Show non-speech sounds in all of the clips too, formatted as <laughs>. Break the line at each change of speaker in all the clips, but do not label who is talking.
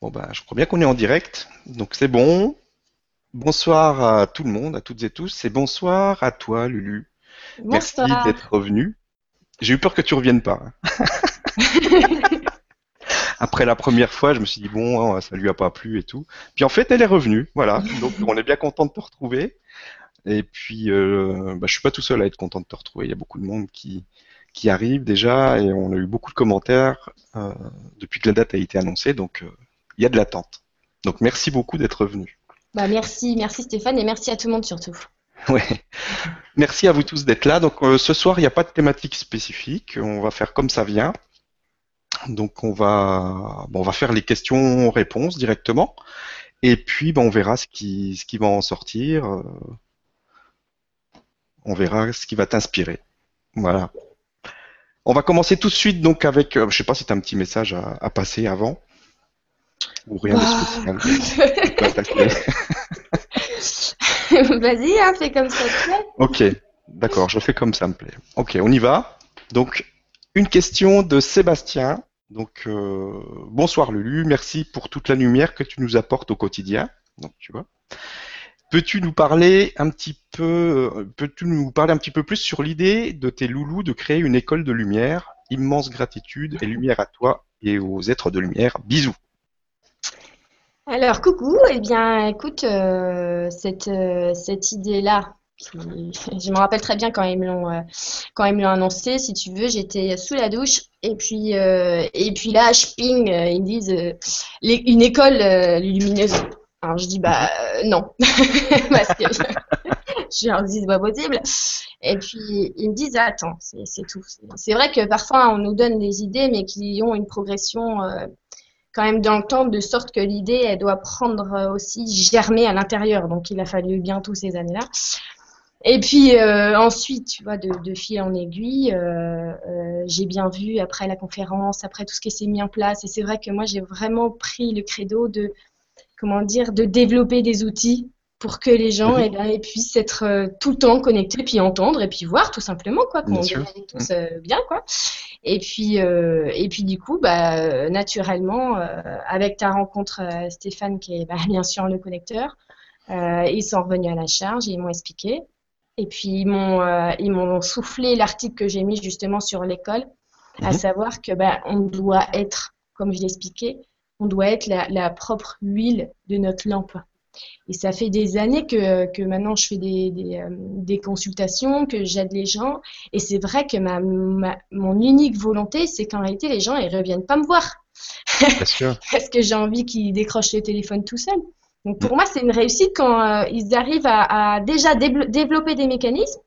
Bon ben, je crois bien qu'on est en direct, donc c'est bon. Bonsoir à tout le monde, à toutes et tous, et bonsoir à toi, Lulu. Merci d'être revenu. J'ai eu peur que tu reviennes pas. hein. <laughs> Après la première fois, je me suis dit bon, hein, ça lui a pas plu et tout. Puis en fait, elle est revenue, voilà. Donc on est bien content de te retrouver. Et puis, euh, bah, je suis pas tout seul à être content de te retrouver. Il y a beaucoup de monde qui qui arrive déjà, et on a eu beaucoup de commentaires euh, depuis que la date a été annoncée. Donc euh, il y a de l'attente. Donc merci beaucoup d'être revenu.
Bah, merci, merci Stéphane et merci à tout le monde surtout. <laughs>
Ouais. Merci à vous tous d'être là. Donc euh, ce soir, il n'y a pas de thématique spécifique. On va faire comme ça vient. Donc on va, bon, on va faire les questions-réponses directement. Et puis ben, on verra ce qui, ce qui va en sortir. Euh, On verra ce qui va t'inspirer. Voilà. On va commencer tout de suite donc avec, euh, je sais pas si tu as un petit message à, à passer avant. Ou rien de spécial. <laughs> <laughs>
Vas-y, hein, fais comme ça te plaît.
Ok, d'accord, je fais comme ça me plaît. Ok, on y va. Donc, une question de Sébastien. Donc, euh, bonsoir Lulu, merci pour toute la lumière que tu nous apportes au quotidien. Donc, tu vois. Peux-tu nous parler un petit peu, euh, peux-tu nous parler un petit peu plus sur l'idée de tes loulous de créer une école de lumière? Immense gratitude et lumière à toi et aux êtres de lumière. Bisous.
Alors, coucou, eh bien, écoute, euh, cette, euh, cette idée-là, <laughs> je me rappelle très bien quand ils me l'ont euh, quand ils annoncé, si tu veux, j'étais sous la douche, et puis, euh, et puis là, je ping, ils disent une école lumineuse. Alors, je dis, bah non, <laughs> parce que je, <laughs> je leur dis, c'est pas possible. Et puis, ils me disent, attends, c'est tout. C'est vrai que parfois, on nous donne des idées, mais qui ont une progression. Quand même dans le temps, de sorte que l'idée, elle doit prendre euh, aussi germer à l'intérieur. Donc, il a fallu bien tous ces années-là. Et puis euh, ensuite, tu vois, de, de fil en aiguille, euh, euh, j'ai bien vu après la conférence, après tout ce qui s'est mis en place. Et c'est vrai que moi, j'ai vraiment pris le credo de, comment dire, de développer des outils pour que les gens
Mhm.
eh ben, puissent être tout le temps connectés, puis entendre, et puis voir tout simplement, quoi,
Bien
qu'on devienne tous euh, bien, quoi. Et puis, euh, et puis du coup, bah, naturellement, euh, avec ta rencontre, euh, Stéphane, qui est bah, <laughs> bien sûr le connecteur, euh, ils sont revenus à la charge, et ils m'ont expliqué. Et puis, ils m'ont euh, ils m'ont soufflé l'article que j'ai mis justement sur l'école, à
Mhm.
savoir que bah, on doit être, comme je l'expliquais, on doit être la, la propre huile de notre lampe. Et ça fait des années que, que maintenant je fais des, des, euh, des consultations, que j'aide les gens. Et c'est vrai que ma, ma- mon unique volonté, c'est qu'en réalité, les gens, ils reviennent pas me voir.
Bien <laughs> sûr.
Parce que j'ai envie qu'ils décrochent le téléphone tout seuls. Donc pour moi, c'est une réussite quand euh, ils arrivent à, à déjà développer des mécanismes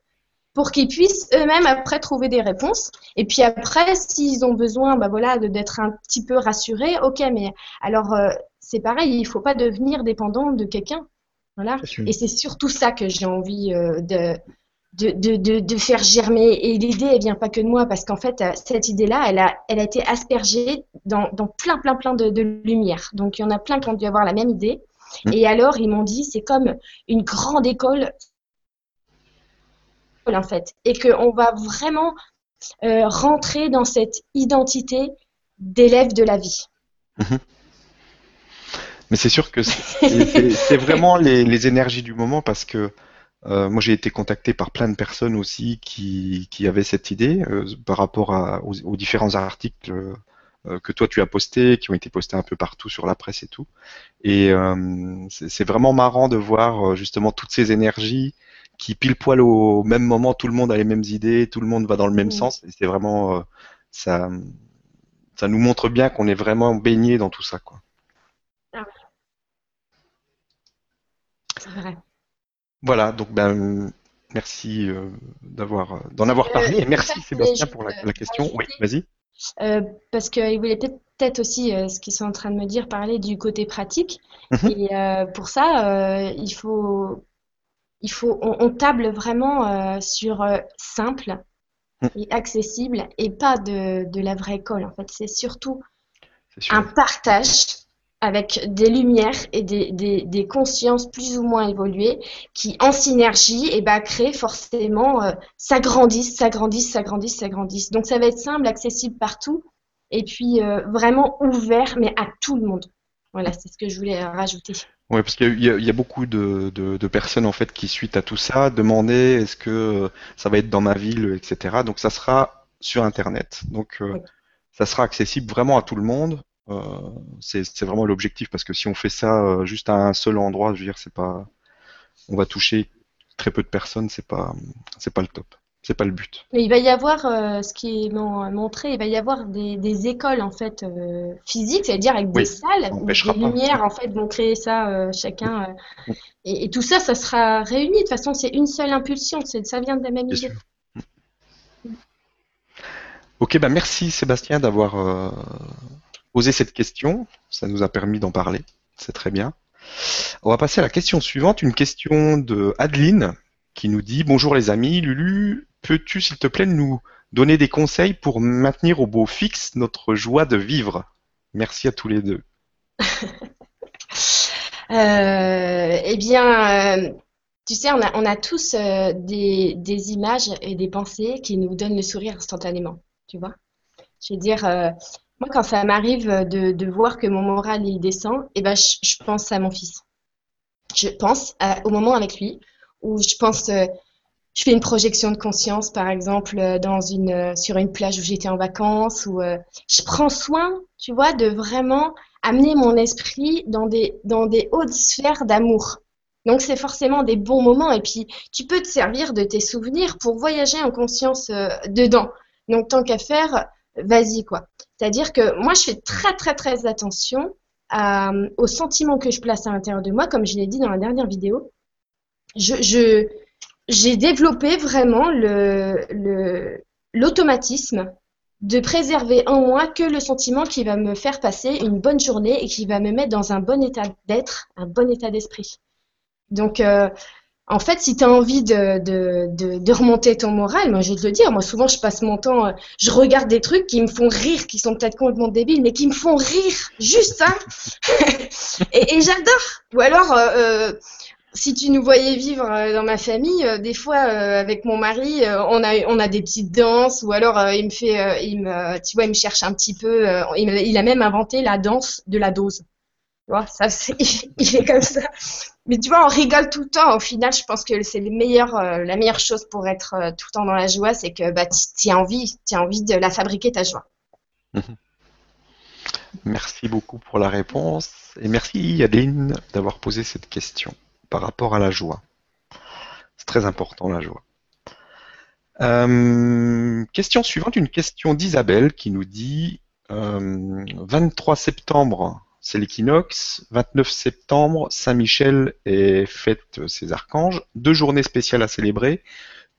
pour qu'ils puissent eux-mêmes après trouver des réponses. Et puis après, s'ils ont besoin bah voilà, d'être un petit peu rassurés, ok, mais alors euh, c'est pareil, il faut pas devenir dépendant de quelqu'un. Voilà. Et c'est surtout ça que j'ai envie euh, de, de, de, de, faire germer. Et l'idée, elle vient pas que de moi, parce qu'en fait, euh, cette idée-là, elle a, elle a été aspergée dans, dans plein, plein, plein de, de lumière. Donc, il y en a plein qui ont dû avoir la même idée.
Mm.
Et alors, ils m'ont dit, c'est comme une grande école, en fait, et qu'on va vraiment euh, rentrer dans cette identité d'élève de la vie.
Mais c'est sûr que <laughs> c'est vraiment les, les énergies du moment parce que euh, moi j'ai été contacté par plein de personnes aussi qui, qui avaient cette idée euh, par rapport à, aux, aux différents articles euh, que toi tu as postés, qui ont été postés un peu partout sur la presse et tout. Et euh, c'est vraiment marrant de voir euh, justement toutes ces énergies qui pile poil au même moment, tout le monde a les mêmes idées, tout le monde va dans le même
Mm.
sens. Et c'est vraiment euh, ça, ça nous montre bien qu'on est vraiment baigné dans tout ça, quoi.
C'est vrai.
Voilà, donc ben merci euh, d'avoir euh, d'en avoir
Euh,
parlé et merci
ça,
Sébastien pour la, question. Oui, vas-y.
Euh, parce qu'ils voulaient peut-être aussi, euh, ce qu'ils sont en train de me dire, parler du côté pratique.
Mhm.
Et pour ça, il faut, il faut, on, on table vraiment sur simple
Mhm.
et accessible et pas de, de la vraie école. En fait, c'est surtout
C'est
un partage avec des lumières et des, des, des consciences plus ou moins évoluées qui, en synergie, et ben, créent forcément, euh, s'agrandissent, s'agrandissent, s'agrandissent, s'agrandissent. Donc, ça va être simple, accessible partout et puis euh, vraiment ouvert, mais à tout le monde. Voilà, c'est ce que je voulais rajouter.
Oui, parce qu'il y, a beaucoup de, personnes en fait qui suite à tout ça demandaient est-ce que ça va être dans ma ville, etc. Donc ça sera sur Internet. Donc ça sera accessible vraiment à tout le monde. C'est vraiment l'objectif parce que si on fait ça juste à un seul endroit, je veux dire, c'est pas, on va toucher très peu de personnes, c'est pas, c'est pas le top. C'est pas le but.
Mais il va y avoir, euh, ce qui est montré, il va y avoir des, écoles en fait euh, physiques, c'est-à-dire avec des salles où des lumières en fait vont créer ça euh, chacun. Et, tout ça, ça sera réuni. De toute façon, c'est une seule impulsion. ça vient de la même idée.
Ok, bah merci Sébastien d'avoir posé cette question. Ça nous a permis d'en parler. C'est très bien. On va passer à la question suivante, une question de Adeline qui nous dit Bonjour les amis, Lulu, peux-tu s'il te plaît nous donner des conseils pour maintenir au beau fixe notre joie de vivre? Merci à tous les deux. <laughs>
Euh, eh bien, euh, tu sais, on a, tous euh, des, images et des pensées qui nous donnent le sourire instantanément, tu vois? Je veux dire, moi, quand ça m'arrive de, voir que mon moral il descend, eh ben, je, pense à mon fils. Je pense au moment avec lui où je pense je fais une projection de conscience, par exemple, euh, dans une, euh, sur une plage où j'étais en vacances, où euh, je prends soin, tu vois, de vraiment amener mon esprit dans des, dans des hautes sphères d'amour. Donc, c'est forcément des bons moments. Et puis, tu peux te servir de tes souvenirs pour voyager en conscience dedans. Donc, tant qu'à faire, vas-y, quoi. C'est-à-dire que moi, je fais très, très, très attention à, aux sentiments que je place à l'intérieur de moi, comme je l'ai dit dans la dernière vidéo. J'ai développé vraiment l'automatisme de préserver en moi que le sentiment qui va me faire passer une bonne journée et qui va me mettre dans un bon état d'être, un bon état d'esprit. Donc, euh, en fait, si tu as envie de, de, remonter ton moral, moi je vais te le dire, moi souvent je passe mon temps, euh, je regarde des trucs qui me font rire, qui sont peut-être complètement débiles, mais qui me font rire, juste <laughs> ça. et, j'adore. Ou alors, euh, si tu nous voyais vivre euh, dans ma famille, euh, des fois euh, avec mon mari, on a on a des petites danses ou alors il me fait, il me, tu vois, il me cherche un petit peu. Il, a même inventé la danse de la dose. Tu vois, ça c'est, <laughs> il est comme ça. Mais tu vois, on rigole tout le temps. Au final, je pense que c'est meilleur, la meilleure chose pour être tout le temps dans la joie, c'est que bah tu as envie, envie de la fabriquer ta joie. <laughs>
Merci beaucoup pour la réponse et merci Adeline d'avoir posé cette question par rapport à la joie. C'est très important la joie. Euh, question suivante, une question d'Isabelle qui nous dit 23 euh, septembre, c'est l'équinoxe, 29 septembre, Saint-Michel est fête ses archanges, deux journées spéciales à célébrer.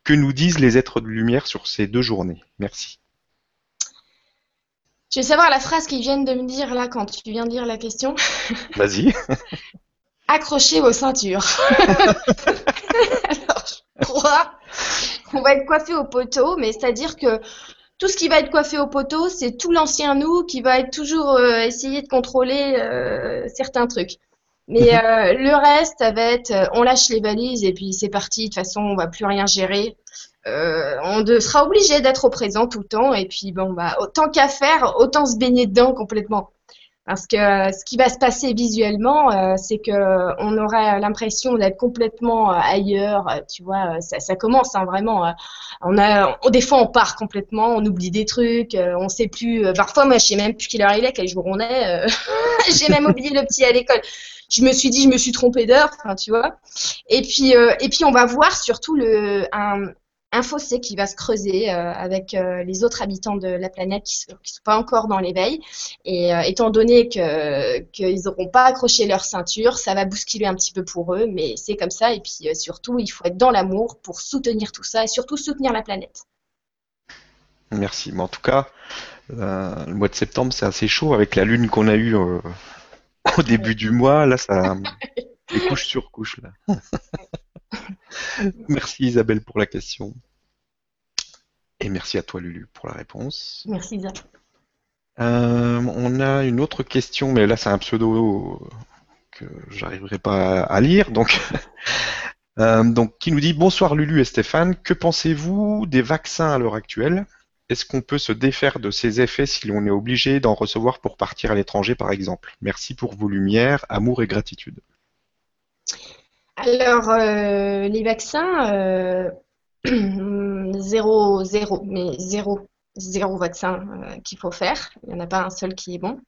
Que nous disent les êtres de lumière sur ces deux journées? Merci.
Je vais savoir la phrase qu'ils viennent de me dire là quand tu viens de lire la question. <laughs>
Vas-y. <laughs>
accrochez vos ceintures. <laughs> Alors, je crois qu'on va être coiffé au poteau, mais c'est-à-dire que tout ce qui va être coiffé au poteau, c'est tout l'ancien nous qui va être toujours euh, essayer de contrôler euh, certains trucs. Mais mhm. euh, le reste, ça va être, on lâche les valises et puis c'est parti. De toute façon, on va plus rien gérer. on sera obligé d'être au présent tout le temps et puis bon bah autant qu'à faire, autant se baigner dedans complètement. Parce que euh, ce qui va se passer visuellement, euh, c'est que on aura l'impression d'être complètement euh, ailleurs. Tu vois, ça, ça commence hein, vraiment. on a, des fois, on part complètement, on oublie des trucs, on sait plus. parfois, moi, je sais même plus quelle heure il est, quel jour on est. <laughs> J'ai même oublié le petit à l'école. Je me suis dit, je me suis trompée d'heure, tu vois. Et puis, et puis, on va voir surtout le, un, un fossé qui va se creuser euh, avec euh, les autres habitants de la planète qui ne sont, pas encore dans l'éveil. Et euh, étant donné qu'ils n'auront pas accroché leur ceinture, ça va bousculer un petit peu pour eux, mais c'est comme ça. Et puis surtout, il faut être dans l'amour pour soutenir tout ça et surtout soutenir la planète.
Merci. Mais en tout cas, le mois de septembre, c'est assez chaud avec la lune qu'on a eue <laughs> au début du mois. Là, ça <laughs> est couche sur couche. Là. <laughs> <laughs> merci Isabelle pour la question. Et merci à toi Lulu pour la réponse.
Merci Isabelle.
Euh, on a une autre question, mais là c'est un pseudo que j'arriverai pas à lire. Donc, <laughs> euh, donc, qui nous dit bonsoir Lulu et Stéphane, que pensez-vous des vaccins à l'heure actuelle? Est-ce qu'on peut se défaire de ces effets si l'on est obligé d'en recevoir pour partir à l'étranger, par exemple? Merci pour vos lumières, amour et gratitude.
Alors, euh, les vaccins, <clears throat> zéro, zéro, mais zéro, zéro vaccin qu'il faut faire. Il n'y en a pas un seul qui est bon.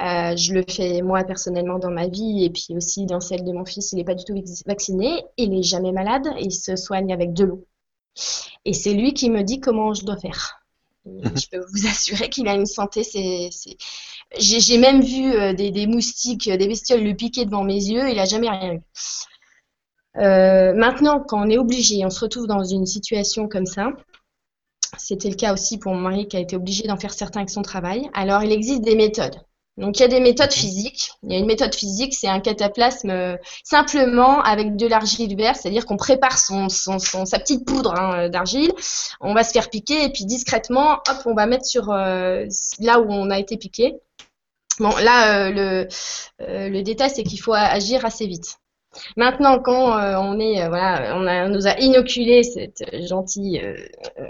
Euh, je le fais moi personnellement dans ma vie et puis aussi dans celle de mon fils. Il n'est pas du tout vacciné, il n'est jamais malade, il se soigne avec de l'eau. Et c'est lui qui me dit comment je dois faire. Mhm. je peux vous <laughs> assurer qu'il a une santé. C'est, J'ai même vu euh, des, moustiques, des bestioles le piquer devant mes yeux. Il n'a jamais rien eu. Euh, maintenant, quand on est obligé, on se retrouve dans une situation comme ça. C'était le cas aussi pour mon mari qui a été obligé d'en faire certains avec son travail. Alors, il existe des méthodes. Donc il y a des méthodes physiques. Il y a une méthode physique, c'est un cataplasme euh, simplement avec de l'argile verte, c'est-à-dire qu'on prépare son, sa petite poudre hein, d'argile, on va se faire piquer et puis discrètement, hop, on va mettre sur euh, là où on a été piqué. Bon, là, euh, le, le détail, c'est qu'il faut agir assez vite. Maintenant, quand euh, on est, euh, voilà, on, nous a inoculé cet gentil euh,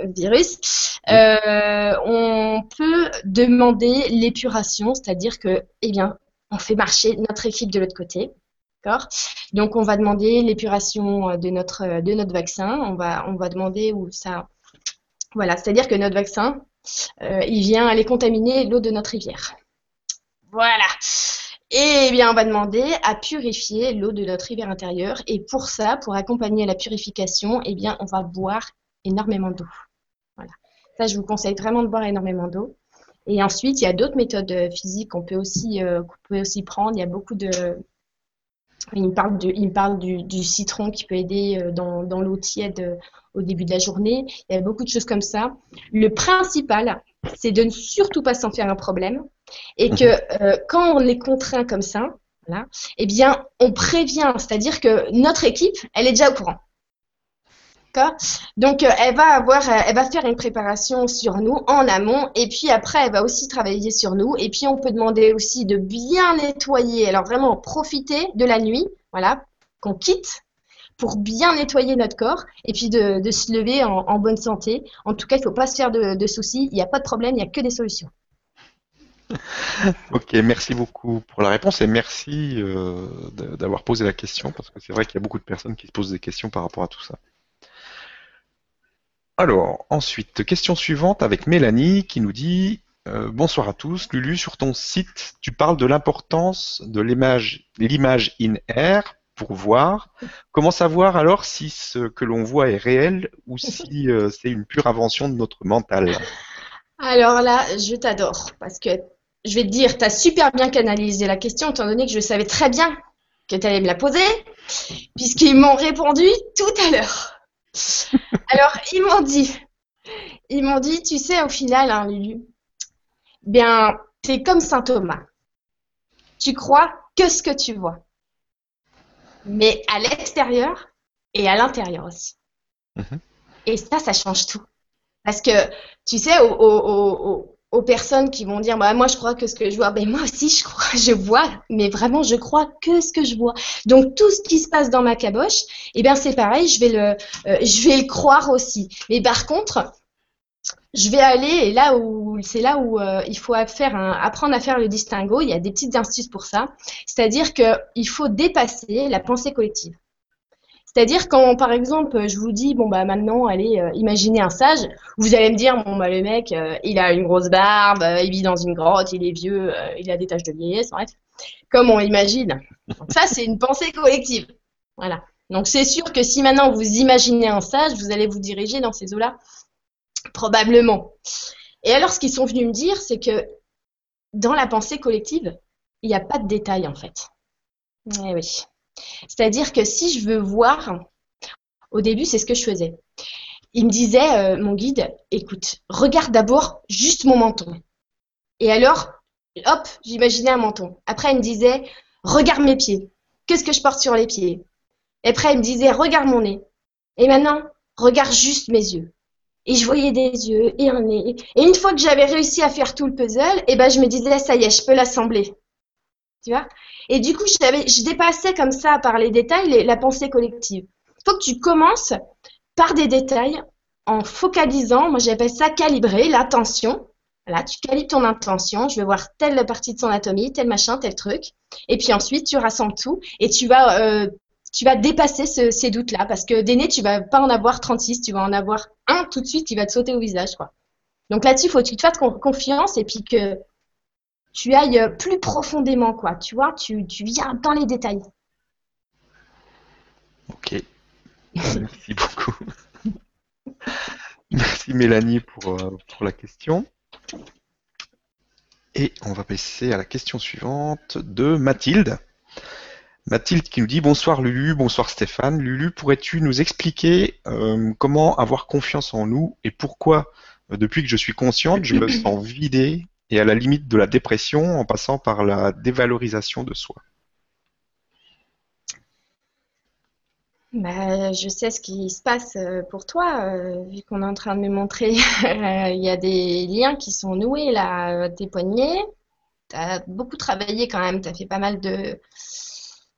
virus, on peut demander l'épuration, c'est-à-dire que, eh bien, on fait marcher notre équipe de l'autre côté. D'accord? Donc, on va demander l'épuration de notre, de notre vaccin. On va, on va demander où ça. Voilà, c'est-à-dire que notre vaccin, il vient aller contaminer l'eau de notre rivière. Voilà. Et eh bien, on va demander à purifier l'eau de notre rivière intérieure. Et pour ça, pour accompagner la purification, eh bien, on va boire énormément d'eau. Voilà. Ça, je vous conseille vraiment de boire énormément d'eau. Et ensuite, il y a d'autres méthodes euh, physiques qu'on peut aussi, euh, aussi prendre. Il y a beaucoup de. Il me parle, du, citron qui peut aider euh, dans l'eau tiède au début de la journée. Il y a beaucoup de choses comme ça. Le principal, c'est de ne surtout pas s'en faire un problème et que mhm. euh, quand on est contraint comme ça, voilà, eh bien, on prévient, c'est-à-dire que notre équipe, elle est déjà au courant. Donc, euh, elle va avoir, euh, elle va faire une préparation sur nous en amont, et puis après, elle va aussi travailler sur nous. Et puis, on peut demander aussi de bien nettoyer. Alors, vraiment, profiter de la nuit, voilà, qu'on quitte pour bien nettoyer notre corps et puis de, se lever en, bonne santé. En tout cas, il ne faut pas se faire de soucis. Il n'y a pas de problème, il n'y a que des solutions.
ok, merci beaucoup pour la réponse et merci euh, d'avoir posé la question parce que c'est vrai qu'il y a beaucoup de personnes qui se posent des questions par rapport à tout ça. Alors, ensuite, question suivante avec Mélanie qui nous dit euh, Bonsoir à tous. Lulu, sur ton site, tu parles de l'importance de l'image in air pour voir. Comment savoir alors si ce que l'on voit est réel ou si <laughs> euh, c'est une pure invention de notre mental?
Alors là, je t'adore parce que je vais te dire, tu as super bien canalisé la question, étant donné que je savais très bien que tu allais me la poser, puisqu'ils m'ont répondu tout à l'heure. <laughs> Alors, ils m'ont dit, ils m'ont dit, tu sais, au final, hein, Lulu, bien, c'est comme Saint Thomas. Tu crois que ce que tu vois. Mais à l'extérieur et à l'intérieur aussi. Mhm. Et ça, ça change tout. Parce que, tu sais, au, aux personnes qui vont dire bah moi je crois que ce que je vois ben moi aussi je crois <laughs> je vois mais vraiment je crois que ce que je vois donc tout ce qui se passe dans ma caboche eh bien c'est pareil je vais le euh, je vais le croire aussi mais par contre je vais aller et là où c'est là où euh, il faut apprendre à faire le distinguo il y a des petites astuces pour ça c'est-à-dire que il faut dépasser la pensée collective c'est-à-dire quand, par exemple, je vous dis, bon bah maintenant, allez, euh, imaginez un sage, vous allez me dire, bon bah le mec, euh, il a une grosse barbe, il vit dans une grotte, il est vieux, il a des taches de vieillesse, bref, comme on imagine. Ça, c'est une pensée collective. Voilà. Donc c'est sûr que si maintenant vous imaginez un sage, vous allez vous diriger dans ces eaux-là, probablement. Et alors, ce qu'ils sont venus me dire, c'est que dans la pensée collective, il n'y a pas de détails en fait. Eh oui. C'est-à-dire que si je veux voir, au début, c'est ce que je faisais. Il me disait, euh, mon guide, écoute, regarde d'abord juste mon menton. Et alors, hop, j'imaginais un menton. Après, il me disait, regarde mes pieds. Qu'est-ce que je porte sur les pieds? Et après, il me disait, regarde mon nez. Et maintenant, regarde juste mes yeux. Et je voyais des yeux et un nez. Et une fois que j'avais réussi à faire tout le puzzle, eh ben, je me disais, ça y est, je peux l'assembler. Tu vois? Et du coup, je dépassais comme ça par les détails la pensée collective. Il faut que tu commences par des détails en focalisant, moi j'appelle ça calibrer l'attention. Là, tu calibres ton intention, je vais voir telle partie de son anatomie, tel machin, tel truc. Et puis ensuite, tu rassembles tout et tu vas, euh, tu vas dépasser ces doutes-là. Parce que nez, tu vas pas en avoir 36, tu vas en avoir un tout de suite qui va te sauter au visage. Quoi. Donc là-dessus, il faut que tu te fasses confiance et puis que tu ailles plus profondément. quoi. Tu vois, tu, viens dans les détails.
Ok. Merci <laughs> beaucoup. Merci Mélanie euh, pour la question. Et on va passer à la question suivante de Mathilde. Mathilde qui nous dit bonsoir Lulu, bonsoir Stéphane. Lulu, pourrais-tu nous expliquer euh, comment avoir confiance en nous et pourquoi, euh, depuis que je suis consciente, je me sens <coughs> vidée et à la limite de la dépression en passant par la dévalorisation de soi?
Bah, je sais ce qui se passe euh, pour toi, euh, vu qu'on est en train de me montrer, <laughs> il y a des liens qui sont noués là, tes poignets. Tu as beaucoup travaillé quand même, tu as fait pas mal de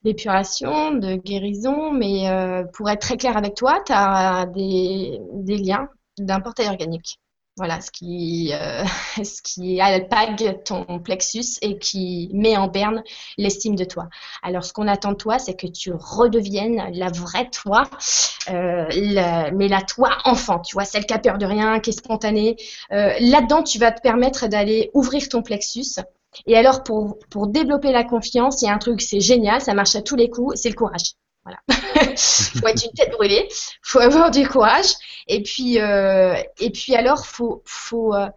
d'épuration, de guérison, mais euh, pour être très clair avec toi, tu as des, liens d'un portail organique. Voilà, ce qui, euh, <laughs> ce qui alpague ton plexus et qui met en berne l'estime de toi. Alors, ce qu'on attend de toi, c'est que tu redeviennes la vraie toi, euh, mais la toi enfant, tu vois, celle qui a peur de rien, qui est spontanée. Euh, Là-dedans, tu vas te permettre d'aller ouvrir ton plexus. Et alors, pour, pour développer la confiance, il y a un truc, c'est génial, ça marche à tous les coups, c'est le courage. Voilà. <laughs> faut être une tête brûlée, faut avoir du courage. Et puis, euh, et puis alors, faut, faut, euh,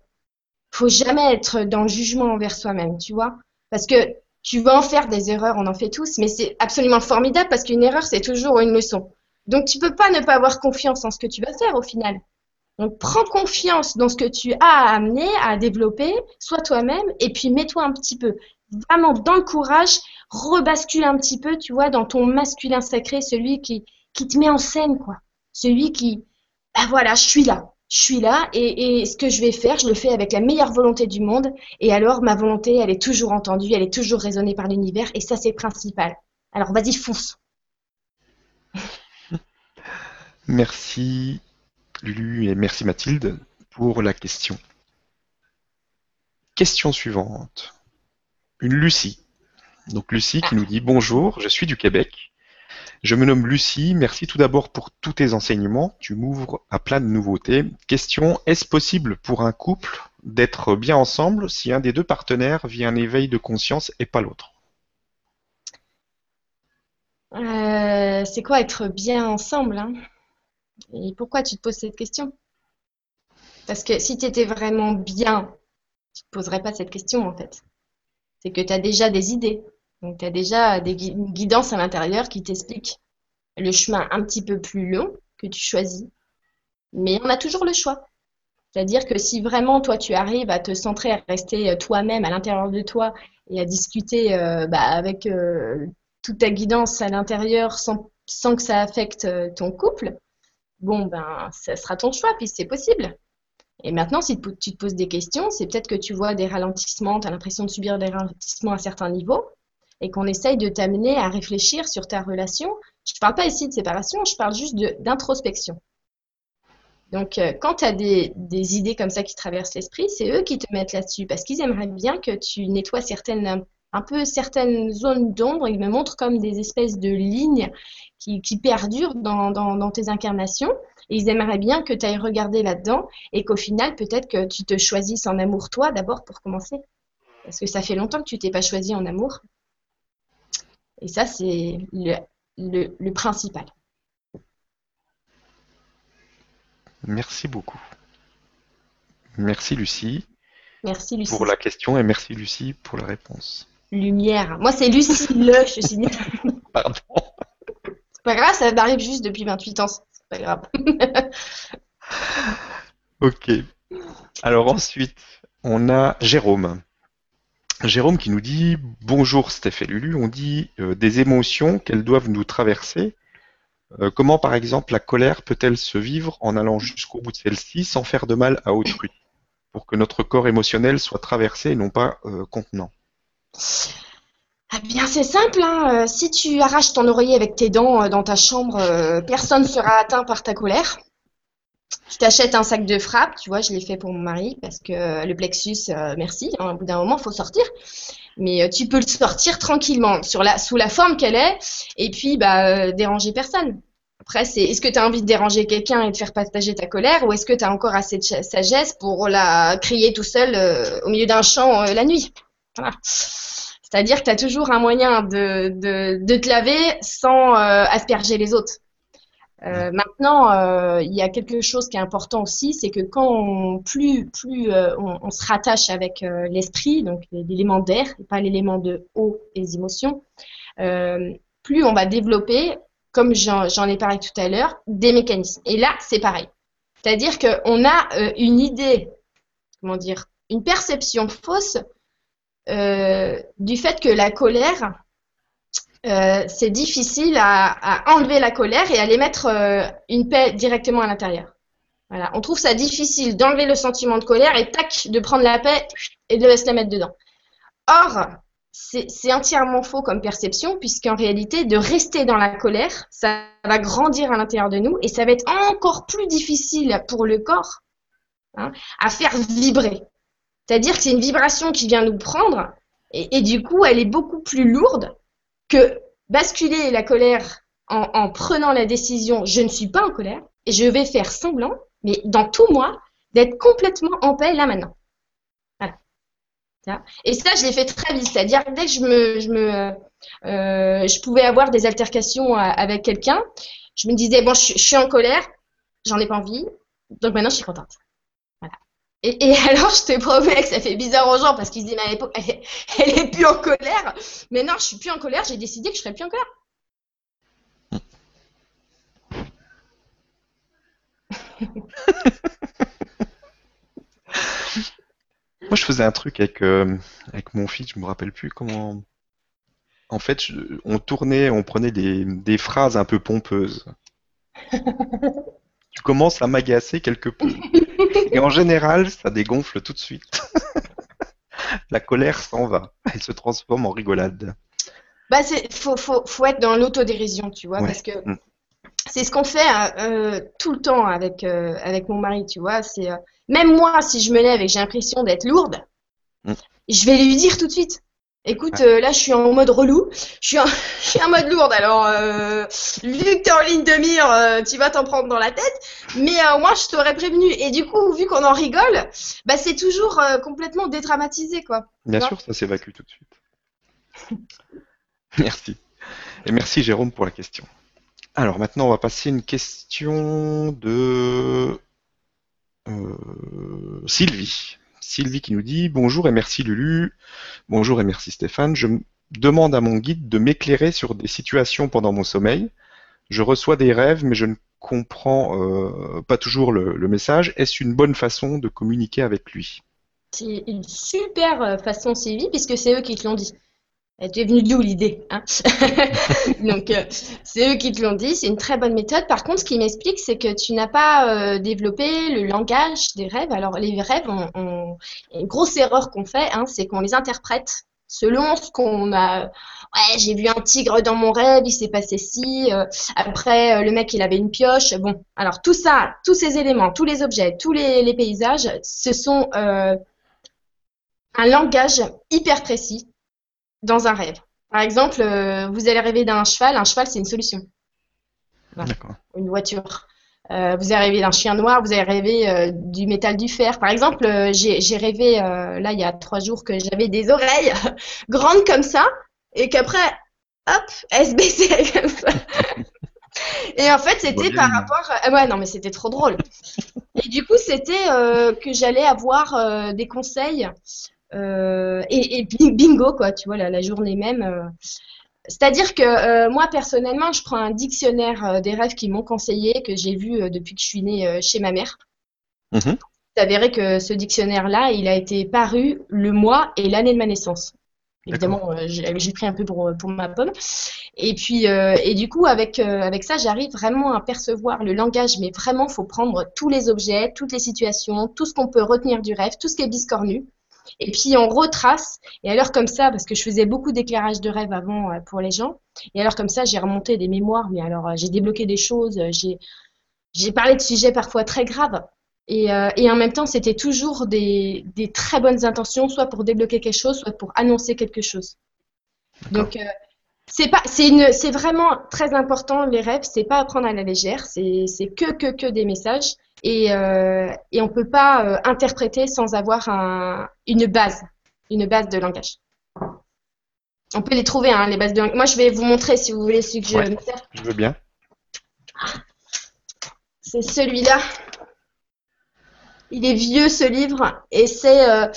faut jamais être dans le jugement envers soi-même, tu vois. Parce que tu vas en faire des erreurs, on en fait tous, mais c'est absolument formidable parce qu'une erreur, c'est toujours une leçon. Donc, tu peux pas ne pas avoir confiance en ce que tu vas faire au final. Donc, prends confiance dans ce que tu as à amener, à développer, sois toi-même, et puis mets-toi un petit peu vraiment dans le courage, rebascule un petit peu, tu vois, dans ton masculin sacré, celui qui, qui te met en scène, quoi. Celui qui, bah voilà, je suis là, je suis là, et, et, ce que je vais faire, je le fais avec la meilleure volonté du monde, et alors ma volonté, elle est toujours entendue, elle est toujours raisonnée par l'univers, et ça, c'est principal. Alors, vas-y, fonce. <laughs>
Merci Lulu et merci Mathilde pour la question. Question suivante une Lucie. Donc Lucie qui nous dit bonjour, je suis du Québec. Je me nomme Lucie, merci tout d'abord pour tous tes enseignements, tu m'ouvres à plein de nouveautés. Question, est-ce possible pour un couple d'être bien ensemble si un des deux partenaires vit un éveil de conscience et pas l'autre?
Euh, C'est quoi être bien ensemble hein? Et pourquoi tu te poses cette question? Parce que si tu étais vraiment bien, tu ne te poserais pas cette question en fait c'est que tu as déjà des idées. Donc, tu as déjà des guidances à l'intérieur qui t'expliquent le chemin un petit peu plus long que tu choisis. Mais on a toujours le choix. C'est-à-dire que si vraiment toi tu arrives à te centrer, à rester euh, toi-même à l'intérieur de toi et à discuter euh, bah, avec euh, toute ta guidance à l'intérieur sans, que ça affecte ton couple, bon ben ça sera ton choix, puis c'est possible. Et maintenant, si tu te poses des questions, c'est peut-être que tu vois des ralentissements, tu as l'impression de subir des ralentissements à certains niveaux, et qu'on essaye de t'amener à réfléchir sur ta relation. Je ne parle pas ici de séparation, je parle juste d'introspection. Donc, euh, quand tu as des, idées comme ça qui traversent l'esprit, c'est eux qui te mettent là-dessus, parce qu'ils aimeraient bien que tu nettoies certaines, un peu certaines zones d'ombre, ils me montrent comme des espèces de lignes qui, perdurent dans tes incarnations ils aimeraient bien que tu ailles regarder là-dedans et qu'au final, peut-être que tu te choisisses en amour toi d'abord pour commencer. Parce que ça fait longtemps que tu t'es pas choisi en amour. Et ça, c'est le, principal.
Merci beaucoup. Merci Lucie.
Merci Lucie.
Pour la question et merci Lucie pour la réponse.
Lumière. Moi, c'est Lucie le, je suis <laughs> Pardon. C'est pas grave, ça m'arrive juste depuis 28 ans pas grave. <laughs>
ok. Alors ensuite, on a Jérôme. Jérôme qui nous dit Bonjour Steph et Lulu, on dit euh, des émotions qu'elles doivent nous traverser. Euh, comment par exemple la colère peut-elle se vivre en allant jusqu'au bout de celle-ci sans faire de mal à autrui pour que notre corps émotionnel soit traversé et non pas euh, contenant?
Ah bien, c'est simple. Hein. Euh, si tu arraches ton oreiller avec tes dents euh, dans ta chambre, euh, personne ne sera atteint par ta colère. tu t'achètes un sac de frappe, tu vois, je l'ai fait pour mon mari parce que le plexus, merci, hein, au bout d'un moment, il faut sortir. Mais tu peux le sortir tranquillement, sous la forme qu'elle est, et puis bah, déranger personne. Après, c'est est-ce que tu as envie de déranger quelqu'un et de faire partager ta colère, ou est-ce que tu as encore assez de sagesse pour la crier tout seul au milieu d'un champ la nuit? Voilà. C'est-à-dire que tu as toujours un moyen de, de, de te laver sans asperger les autres. Euh, maintenant, euh, il y a quelque chose qui est important aussi, c'est que quand on, plus, plus euh, on, se rattache avec l'esprit, donc l'élément d'air, et pas l'élément de eau et les émotions, plus on va développer, comme j'en ai parlé tout à l'heure, des mécanismes. Et là, c'est pareil. C'est-à-dire qu'on a une idée, comment dire, une perception fausse du fait que la colère, euh, c'est difficile à, enlever la colère et à les mettre euh, une paix directement à l'intérieur. Voilà. On trouve ça difficile d'enlever le sentiment de colère et tac, de prendre la paix et de se la mettre dedans. Or, c'est entièrement faux comme perception, puisqu'en réalité, de rester dans la colère, ça va grandir à l'intérieur de nous et ça va être encore plus difficile pour le corps hein, à faire vibrer. C'est-à-dire que c'est une vibration qui vient nous prendre et, du coup, elle est beaucoup plus lourde que basculer la colère en, prenant la décision je ne suis pas en colère et je vais faire semblant, mais dans tout moi, d'être complètement en paix là maintenant. Voilà. Et ça, je l'ai fait très vite. C'est-à-dire dès que je me, me, euh, je pouvais avoir des altercations avec quelqu'un, je me disais bon, je suis en colère, j'en ai pas envie, donc maintenant je suis contente. Et, <laughs> alors, je te promets que ça fait bizarre aux gens parce qu'ils se disent, mais à l'époque, elle, est plus en colère. Mais non, je suis plus en colère, j'ai décidé que je serais plus en colère. <laughs>
Moi, je faisais un truc avec, euh, avec mon fils, je me rappelle plus comment. En fait, on tournait, on prenait des, des phrases un peu pompeuses. <laughs> tu commences à m'agacer quelque peu. <laughs> Et en général, ça dégonfle tout de suite. <laughs> la colère s'en va. Elle se transforme en rigolade.
Bah, c'est faut, faut, faut être dans l'autodérision, tu vois, parce que mm. c'est ce qu'on fait euh, tout le temps avec euh, avec mon mari, tu vois. C'est euh, même moi, si je me lève et que j'ai l'impression d'être lourde, mm. je vais lui dire tout de suite. Écoute, euh, là, je suis en mode relou. Je suis en, <laughs> je suis en mode lourde. Alors, euh, vu que tu es en ligne de mire, euh, tu vas t'en prendre dans la tête. Mais moi, je t'aurais prévenu. Et du coup, vu qu'on en rigole, bah, c'est toujours complètement dédramatisé, quoi.
Bien sûr, ça s'évacue tout de suite. <laughs> merci. Et merci, Jérôme, pour la question. Alors, maintenant, on va passer à une question de Sylvie. Sylvie qui nous dit Bonjour et merci Lulu. Bonjour et merci Stéphane. Je demande à mon guide de m'éclairer sur des situations pendant mon sommeil. Je reçois des rêves, mais je ne comprends euh, pas toujours le, message. Est-ce une bonne façon de communiquer avec lui?
C'est une super euh, façon, Sylvie, puisque c'est eux qui te l'ont dit. Tu es venu d'où l'idée hein <laughs> Donc, euh, c'est eux qui te l'ont dit, c'est une très bonne méthode. Par contre, ce qui m'explique, c'est que tu n'as pas euh, développé le langage des rêves. Alors, les rêves, on, une grosse erreur qu'on fait, hein, c'est qu'on les interprète selon ce qu'on a. Ouais, j'ai vu un tigre dans mon rêve, il s'est passé ci. Euh, après, le mec, il avait une pioche. Bon, alors tout ça, tous ces éléments, tous les objets, tous les, les paysages, ce sont un langage hyper précis dans un rêve. Par exemple, euh, vous allez rêver d'un cheval. Un cheval, c'est une solution. Une voiture. Euh, vous allez rêver d'un chien noir, vous allez rêver euh, du métal du fer. Par exemple, j'ai rêvé, là, il y a trois jours, que j'avais des oreilles <laughs> grandes comme ça, et qu'après, hop, elles se baissaient <laughs> comme ça. Et en fait, c'était par rapport. Ouais, non, mais c'était trop drôle. Et du coup, c'était que j'allais avoir des conseils euh, et, bingo, quoi, tu vois, la, journée même. Euh. C'est-à-dire que euh, moi, personnellement, je prends un dictionnaire des rêves qui m'ont conseillé, que j'ai vu depuis que je suis née chez ma mère. Mmh. avéré que ce dictionnaire-là, il a été paru le mois et l'année de ma naissance. Évidemment, j'ai pris un peu pour, pour ma pomme. Et puis, et du coup, avec, avec ça, j'arrive vraiment à percevoir le langage, mais vraiment, il faut prendre tous les objets, toutes les situations, tout ce qu'on peut retenir du rêve, tout ce qui est biscornu, et puis on retrace. Et alors comme ça, parce que je faisais beaucoup d'éclairage de rêve avant euh, pour les gens, et alors comme ça, j'ai remonté des mémoires, mais alors euh, j'ai débloqué des choses, euh, j'ai j'ai parlé de sujets parfois très graves. Et, euh, et en même temps, c'était toujours des, des, très bonnes intentions, soit pour débloquer quelque chose, soit pour annoncer quelque chose. Donc, c'est pas, c'est vraiment très important les rêves. C'est pas à prendre à la légère. C'est, c'est que que que des messages. Et, euh, et on peut pas euh, interpréter sans avoir un, une base, une base de langage. On peut les trouver, hein, les bases de langage. Moi, je vais vous montrer si vous voulez ce que je.
Ouais, je veux bien.
C'est celui-là. Il est vieux ce livre et c'est euh,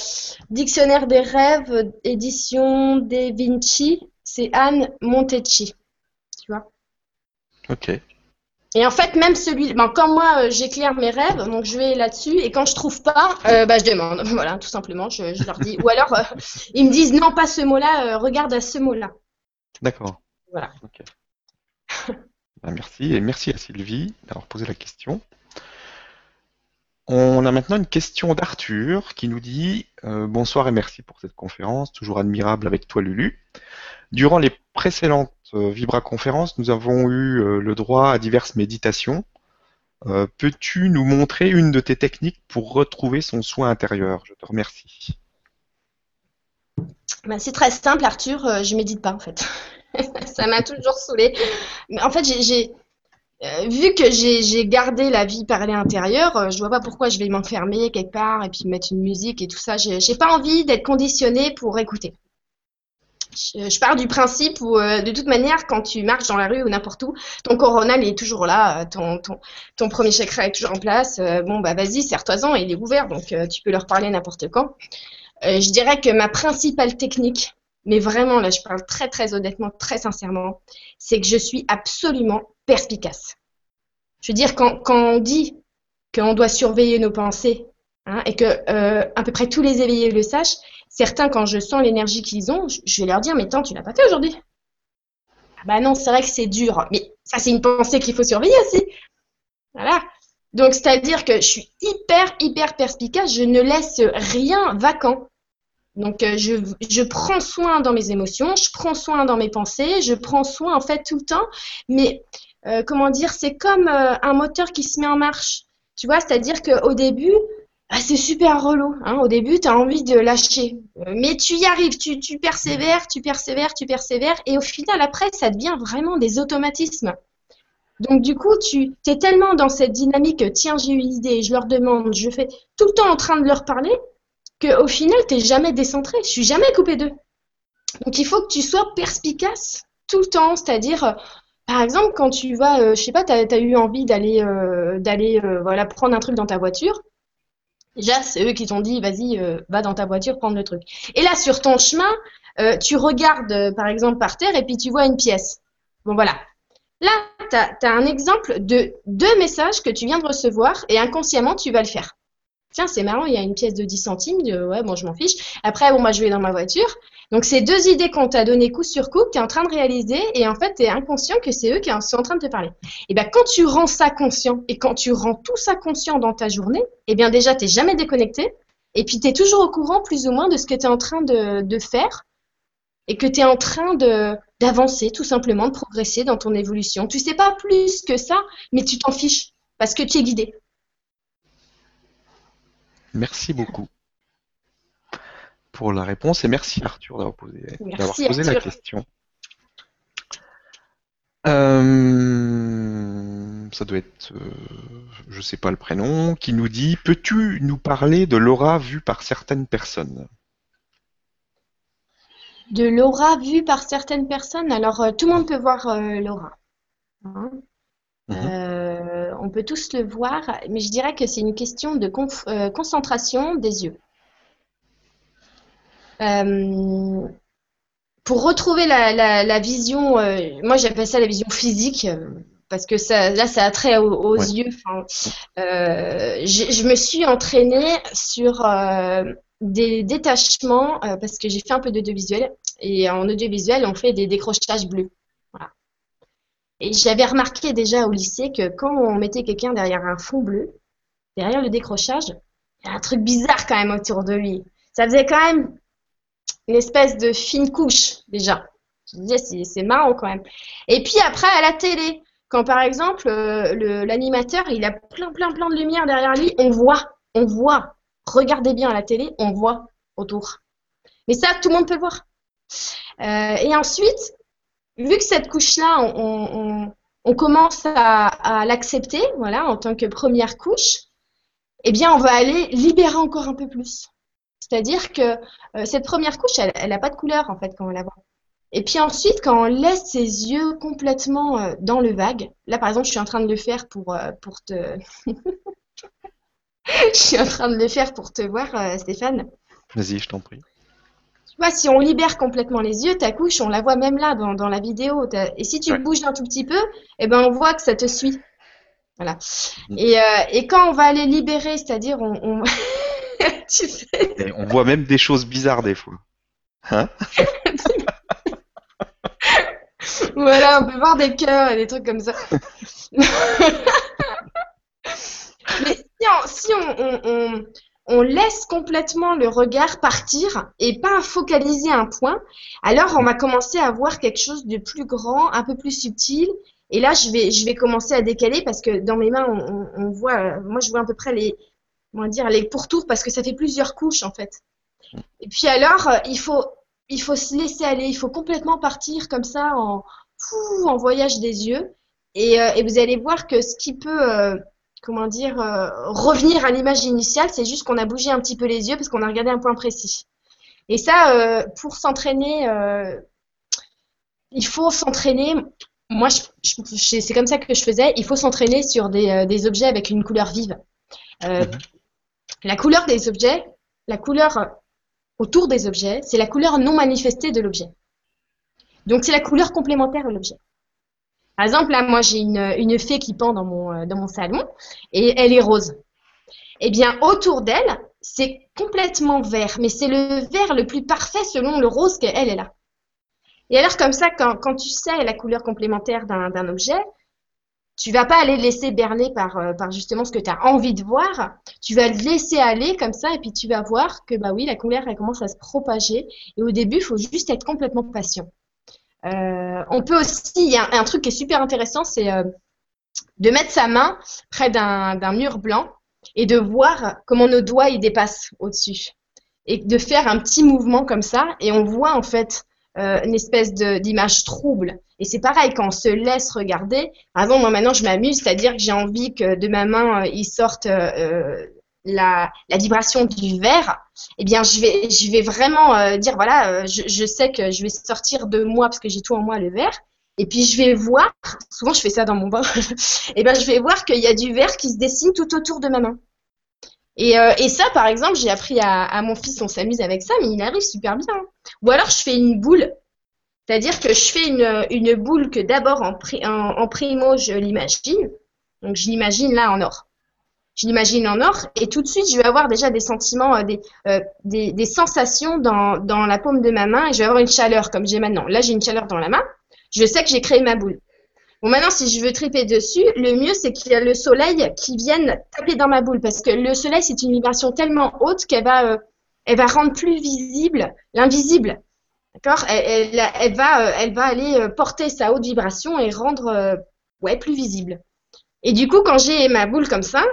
Dictionnaire des rêves, édition des Vinci. C'est Anne Montecchi. Tu vois
Ok.
Et en fait, même celui, ben, quand moi euh, j'éclaire mes rêves, donc je vais là-dessus et quand je trouve pas, euh, bah, je demande. <laughs> Voilà, tout simplement, je, je leur dis. Ou alors euh, ils me disent non, pas ce mot-là, regarde à ce mot-là.
D'accord.
Voilà. <laughs>
Ben, merci et merci à Sylvie d'avoir posé la question. On a maintenant une question d'Arthur qui nous dit Bonsoir et merci pour cette conférence, toujours admirable avec toi Lulu. Durant les précédentes euh, Vibra conférences, nous avons eu euh, le droit à diverses méditations. Euh, Peux-tu nous montrer une de tes techniques pour retrouver son soin intérieur? Je te remercie.
Ben, c'est très simple, Arthur. euh, je médite pas en fait. <laughs> Ça m'a toujours saoulé. Mais en fait, vu que j'ai, gardé la vie parlée intérieure, euh, je vois pas pourquoi je vais m'enfermer quelque part et puis mettre une musique et tout ça. J'ai pas envie d'être conditionnée pour écouter. Je, pars du principe où, euh, de toute manière, quand tu marches dans la rue ou n'importe où, ton coronal est toujours là, euh, ton, ton, premier chakra est toujours en place. Euh, bon, bah vas-y, serre-toi-en, il est ouvert, donc tu peux leur parler n'importe quand. Je dirais que ma principale technique, mais vraiment, là, je parle très, très honnêtement, très sincèrement, c'est que je suis absolument perspicace. Je veux dire, quand, quand on dit qu'on doit surveiller nos pensées, hein, et que euh, à peu près tous les éveillés le sachent, certains, quand je sens l'énergie qu'ils ont, je, vais leur dire, mais tant, tu l'as pas fait aujourd'hui. Ah bah non, c'est vrai que c'est dur, mais ça, c'est une pensée qu'il faut surveiller aussi. Voilà. Donc, c'est-à-dire que je suis hyper, hyper perspicace, je ne laisse rien vacant. Donc, euh, je, je prends soin dans mes émotions, je prends soin dans mes pensées, je prends soin en fait tout le temps. Mais euh, comment dire, c'est comme un moteur qui se met en marche. Tu vois, c'est-à-dire qu'au début, ah, c'est super relou. Hein. Au début, tu as envie de lâcher. Euh, mais tu y arrives, tu, persévères, tu persévères, tu persévères. Et au final, après, ça devient vraiment des automatismes. Donc, du coup, tu es tellement dans cette dynamique, tiens, j'ai une idée, je leur demande, je fais tout le temps en train de leur parler, qu'au final, tu n'es jamais décentré. Je suis jamais coupé d'eux. Donc, il faut que tu sois perspicace tout le temps. C'est-à-dire, euh, par exemple, quand tu vas, euh, je sais pas, tu as, eu envie d'aller euh, d'aller voilà, prendre un truc dans ta voiture. Déjà, c'est eux qui t'ont dit, vas-y, euh, va dans ta voiture, prendre le truc. Et là, sur ton chemin, euh, tu regardes, euh, par exemple, par terre et puis tu vois une pièce. Bon, voilà. Là, tu as, un exemple de deux messages que tu viens de recevoir et inconsciemment, tu vas le faire. Tiens, c'est marrant, il y a une pièce de 10 centimes. De, ouais, bon, je m'en fiche. Après, bon, moi, je vais dans ma voiture. Donc, c'est deux idées qu'on t'a donné coup sur coup, que tu es en train de réaliser, et en fait, tu es inconscient que c'est eux qui sont en train de te parler. Et bien, quand tu rends ça conscient, et quand tu rends tout ça conscient dans ta journée, et bien déjà, tu jamais déconnecté, et puis tu es toujours au courant, plus ou moins, de ce que tu es en train de, de faire, et que tu es en train de d'avancer, tout simplement, de progresser dans ton évolution. Tu sais pas plus que ça, mais tu t'en fiches, parce que tu es guidé.
Merci beaucoup pour la réponse et merci Arthur d'avoir posé, d'avoir
Merci,
posé la question. Euh, ça doit être, euh, je sais pas le prénom, qui nous dit Peux-tu nous parler de l'aura vue par certaines personnes?
De l'aura vue par certaines personnes? Alors, euh, tout le monde peut voir l'aura. Hein
Mhm.
Euh, on peut tous le voir, mais je dirais que c'est une question de conf- euh, concentration des yeux. Euh, pour retrouver la, la- la vision, moi j'appelle ça la vision physique, parce que ça, là ça a trait aux, aux
Ouais.
yeux. Enfin, je, me suis entraînée sur des détachements, parce que j'ai fait un peu d'audiovisuel, et en audiovisuel on fait des décrochages bleus. Et j'avais remarqué déjà au lycée que quand on mettait quelqu'un derrière un fond bleu, derrière le décrochage, il y a un truc bizarre quand même autour de lui. Ça faisait quand même une espèce de fine couche déjà. Je me disais, c'est marrant quand même. Et puis après, à la télé, quand par exemple euh, l'animateur il a plein plein plein de lumière derrière lui, on voit, on voit. Regardez bien à la télé, on voit autour. Mais ça, tout le monde peut voir. Euh, et ensuite, vu que cette couche-là, on, commence à, l'accepter, voilà, en tant que première couche, eh bien, on va aller libérer encore un peu plus. C'est-à-dire que euh, cette première couche, elle n'a pas de couleur, en fait, quand on la voit. Et puis ensuite, quand on laisse ses yeux complètement euh, dans le vague, là par exemple, je suis en train de le faire pour, euh, pour te. <laughs> je suis en train de le faire pour te voir, Stéphane.
Vas-y, je t'en prie.
Tu vois, si on libère complètement les yeux, ta couche, on la voit même là dans, dans la vidéo. Et si tu bouges un tout petit peu, eh ben, on voit que ça te suit. Voilà. Mm. Et, et quand on va aller libérer, c'est-à-dire on. on... <laughs>
tu sais... on voit même des choses bizarres des fois. Hein <laughs>
voilà, on peut voir des cœurs et des trucs comme ça. <laughs> Mais si, on, laisse complètement le regard partir et pas focaliser un point, alors on va commencer à voir quelque chose de plus grand, un peu plus subtil. Et là, je vais, je vais commencer à décaler parce que dans mes mains, on, voit, moi je vois à peu près les, on dire, les pourtours parce que ça fait plusieurs couches en fait. Et puis alors, il faut, il faut se laisser aller, il faut complètement partir comme ça en, en voyage des yeux. Euh, et, vous allez voir que ce qui peut, euh, comment dire, euh, revenir à l'image initiale, c'est juste qu'on a bougé un petit peu les yeux parce qu'on a regardé un point précis. Et ça, pour s'entraîner, il faut s'entraîner. Moi, c'est comme ça que je faisais. Il faut s'entraîner sur des, objets avec une couleur vive. Mhm. La couleur des objets, la couleur autour des objets, c'est la couleur non manifestée de l'objet. Donc c'est la couleur complémentaire de l'objet. Par exemple, là, moi j'ai une, fée qui pend dans mon, euh, dans mon salon et elle est rose. Eh bien, autour d'elle, c'est complètement vert, mais c'est le vert le plus parfait selon le rose qu'elle est là. Et alors, comme ça, quand, tu sais la couleur complémentaire d'un objet, tu vas pas aller laisser berner par, euh, par justement ce que tu as envie de voir. Tu vas le laisser aller comme ça et puis tu vas voir que bah oui, la couleur elle commence à se propager. Et au début, il faut juste être complètement patient. Euh, on peut aussi, il y a un, truc qui est super intéressant, c'est euh, de mettre sa main près d'un mur blanc et de voir comment nos doigts y dépassent au-dessus. Et de faire un petit mouvement comme ça, et on voit en fait euh, une espèce d'image trouble. Et c'est pareil, quand on se laisse regarder, par exemple, moi maintenant je m'amuse, c'est-à-dire que j'ai envie que de ma main, il sorte la, vibration du verre, eh bien, je vais, je vais vraiment euh, dire, voilà, euh, je, sais que je vais sortir de moi parce que j'ai tout en moi le verre. Et puis, je vais voir, souvent je fais ça dans mon bain, <laughs> eh bien, je vais voir qu'il y a du verre qui se dessine tout autour de ma main. Et, euh, et ça, par exemple, j'ai appris à, mon fils, on s'amuse avec ça, mais il arrive super bien. Ou alors, je fais une boule. C'est-à-dire que je fais une, une boule que d'abord en, en, en primo, je l'imagine. Donc, je l'imagine là en or je l'imagine en or, et tout de suite, je vais avoir déjà des sentiments, euh, euh, des, des, sensations dans, dans la paume de ma main, et je vais avoir une chaleur comme j'ai maintenant. Là, j'ai une chaleur dans la main, je sais que j'ai créé ma boule. Bon, maintenant, si je veux triper dessus, le mieux, c'est qu'il y a le soleil qui vienne taper dans ma boule, parce que le soleil, c'est une vibration tellement haute qu'elle va, euh, elle va rendre plus visible l'invisible. D'accord? Elle, elle, va, elle va aller porter sa haute vibration et rendre ouais, plus visible. Et du coup, quand j'ai ma boule comme ça,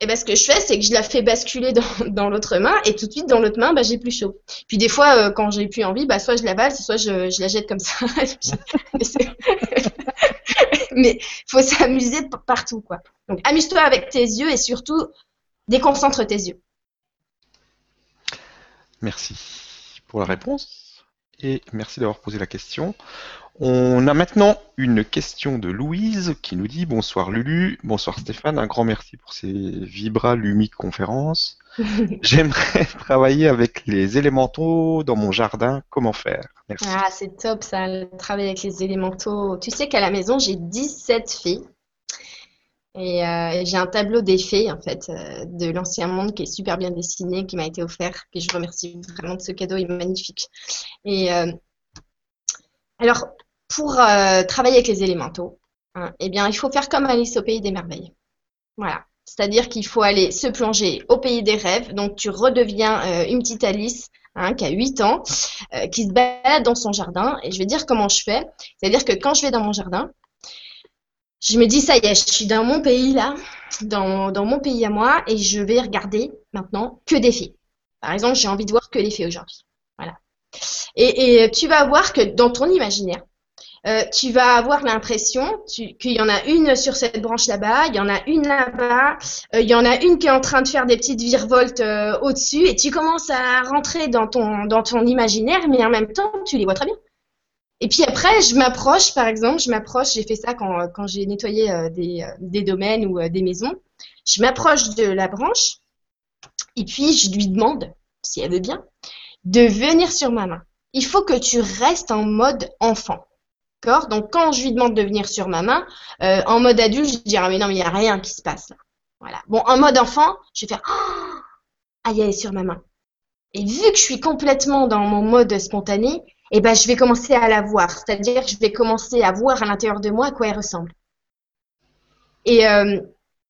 et ben, ce que je fais, c'est que je la fais basculer dans, <laughs> dans l'autre main et tout de suite dans l'autre main, bah, j'ai plus chaud. Puis des fois, euh, quand j'ai plus envie, bah, soit je la valse, soit je, je la jette comme ça. <laughs> Mais <laughs> il faut s'amuser partout, quoi. Donc amuse-toi avec tes yeux et surtout déconcentre tes yeux.
Merci pour la réponse et merci d'avoir posé la question. On a maintenant une question de Louise qui nous dit Bonsoir Lulu, bonsoir Stéphane, un grand merci pour ces Vibra Lumique conférences. <laughs> J'aimerais <laughs> travailler avec les élémentaux dans mon jardin, comment faire?
Merci. Ah, c'est top ça, travailler avec les élémentaux. Tu sais qu'à la maison, j'ai 17 fées. Et euh, j'ai un tableau des fées, en fait, euh, de l'ancien monde qui est super bien dessiné, qui m'a été offert. Et je remercie vraiment de ce cadeau, il est magnifique. Et euh, alors, pour euh, travailler avec les élémentaux, hein, eh bien, il faut faire comme Alice au pays des merveilles. Voilà. C'est-à-dire qu'il faut aller se plonger au pays des rêves. Donc, tu redeviens euh, une petite Alice hein, qui a 8 ans, euh, qui se balade dans son jardin. Et je vais dire comment je fais. C'est-à-dire que quand je vais dans mon jardin, je me dis, ça y est, je suis dans mon pays là, dans, mon pays à moi, et je vais regarder maintenant que des filles. Par exemple, j'ai envie de voir que les filles aujourd'hui. Voilà. Et, tu vas voir que dans ton imaginaire, euh, tu vas avoir l'impression qu'il y en a une sur cette branche là-bas, il y en a une là-bas, euh, il y en a une qui est en train de faire des petites virevoltes euh, au-dessus, et tu commences à rentrer dans ton, dans ton imaginaire, mais en même temps, tu les vois très bien. Et puis après, je m'approche, par exemple, je m'approche, j'ai fait ça quand, quand j'ai nettoyé des, des, domaines ou des maisons, je m'approche de la branche, et puis je lui demande, si elle veut bien, de venir sur ma main. Il faut que tu restes en mode enfant. Donc, quand je lui demande de venir sur ma main, euh, en mode adulte, je dirais, mais non, mais il n'y a rien qui se passe là. Voilà. Bon, en mode enfant, je vais faire, ah, elle est sur ma main. Et vu que je suis complètement dans mon mode spontané, eh ben, je vais commencer à la voir. C'est-à-dire je vais commencer à voir à l'intérieur de moi à quoi elle ressemble. Et euh,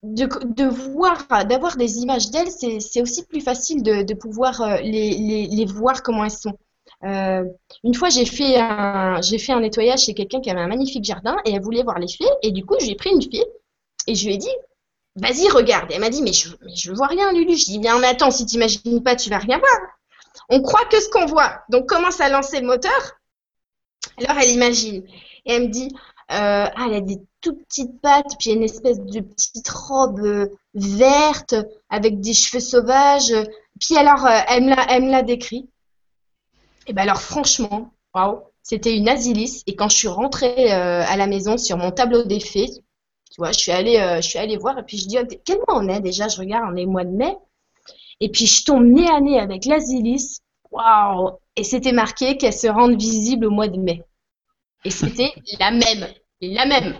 de, voir, d'avoir des images d'elle, c'est aussi plus facile de, pouvoir euh, les, voir comment elles sont. Euh, une fois, j'ai fait un, nettoyage chez quelqu'un qui avait un magnifique jardin et elle voulait voir les fées. Et du coup, j'ai pris une fille et je lui ai dit, vas-y, regarde. Et elle m'a dit, mais je, mais je vois rien, Lulu. Je dis, bien, mais attends, si tu n'imagines pas, tu vas rien voir. On croit que ce qu'on voit. Donc, commence à lancer le moteur. Alors, elle imagine. Et elle me dit, euh, ah, elle a des toutes petites pattes, puis une espèce de petite robe euh, verte avec des cheveux sauvages. Puis alors, elle me l'a décrit. Et ben alors franchement, waouh, c'était une Asilis. Et quand je suis rentrée euh, à la maison sur mon tableau des fées, tu vois, je suis allée, euh, je suis allée voir et puis je dis oh, quel mois on est déjà? Je regarde, on est mois de mai. Et puis je tombe nez à nez avec l'Asilis. Waouh Et c'était marqué qu'elle se rende visible au mois de mai. Et c'était <laughs> la même, la même.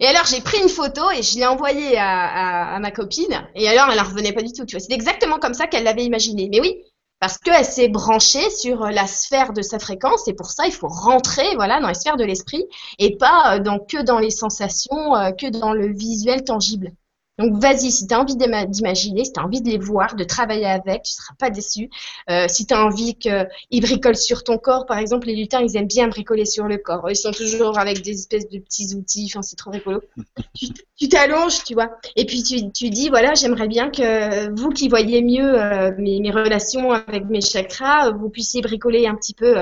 Et alors j'ai pris une photo et je l'ai envoyée à, à, ma copine. Et alors elle en revenait pas du tout. Tu vois, c'est exactement comme ça qu'elle l'avait imaginé. Mais oui, parce qu'elle s'est branchée sur la sphère de sa fréquence et pour ça il faut rentrer voilà dans les sphères de l'esprit et pas euh, que dans les sensations, euh, que dans le visuel tangible. Donc vas-y, si tu as envie d'imaginer, si tu as envie de les voir, de travailler avec, tu ne seras pas déçu. Euh, si tu as envie qu'ils bricolent sur ton corps, par exemple, les lutins, ils aiment bien bricoler sur le corps. Ils sont toujours avec des espèces de petits outils, enfin, c'est trop rigolo. <laughs> tu t'allonges, tu vois. Et puis tu, tu dis, voilà, j'aimerais bien que vous qui voyez mieux euh, mes, mes, relations avec mes chakras, vous puissiez bricoler un petit peu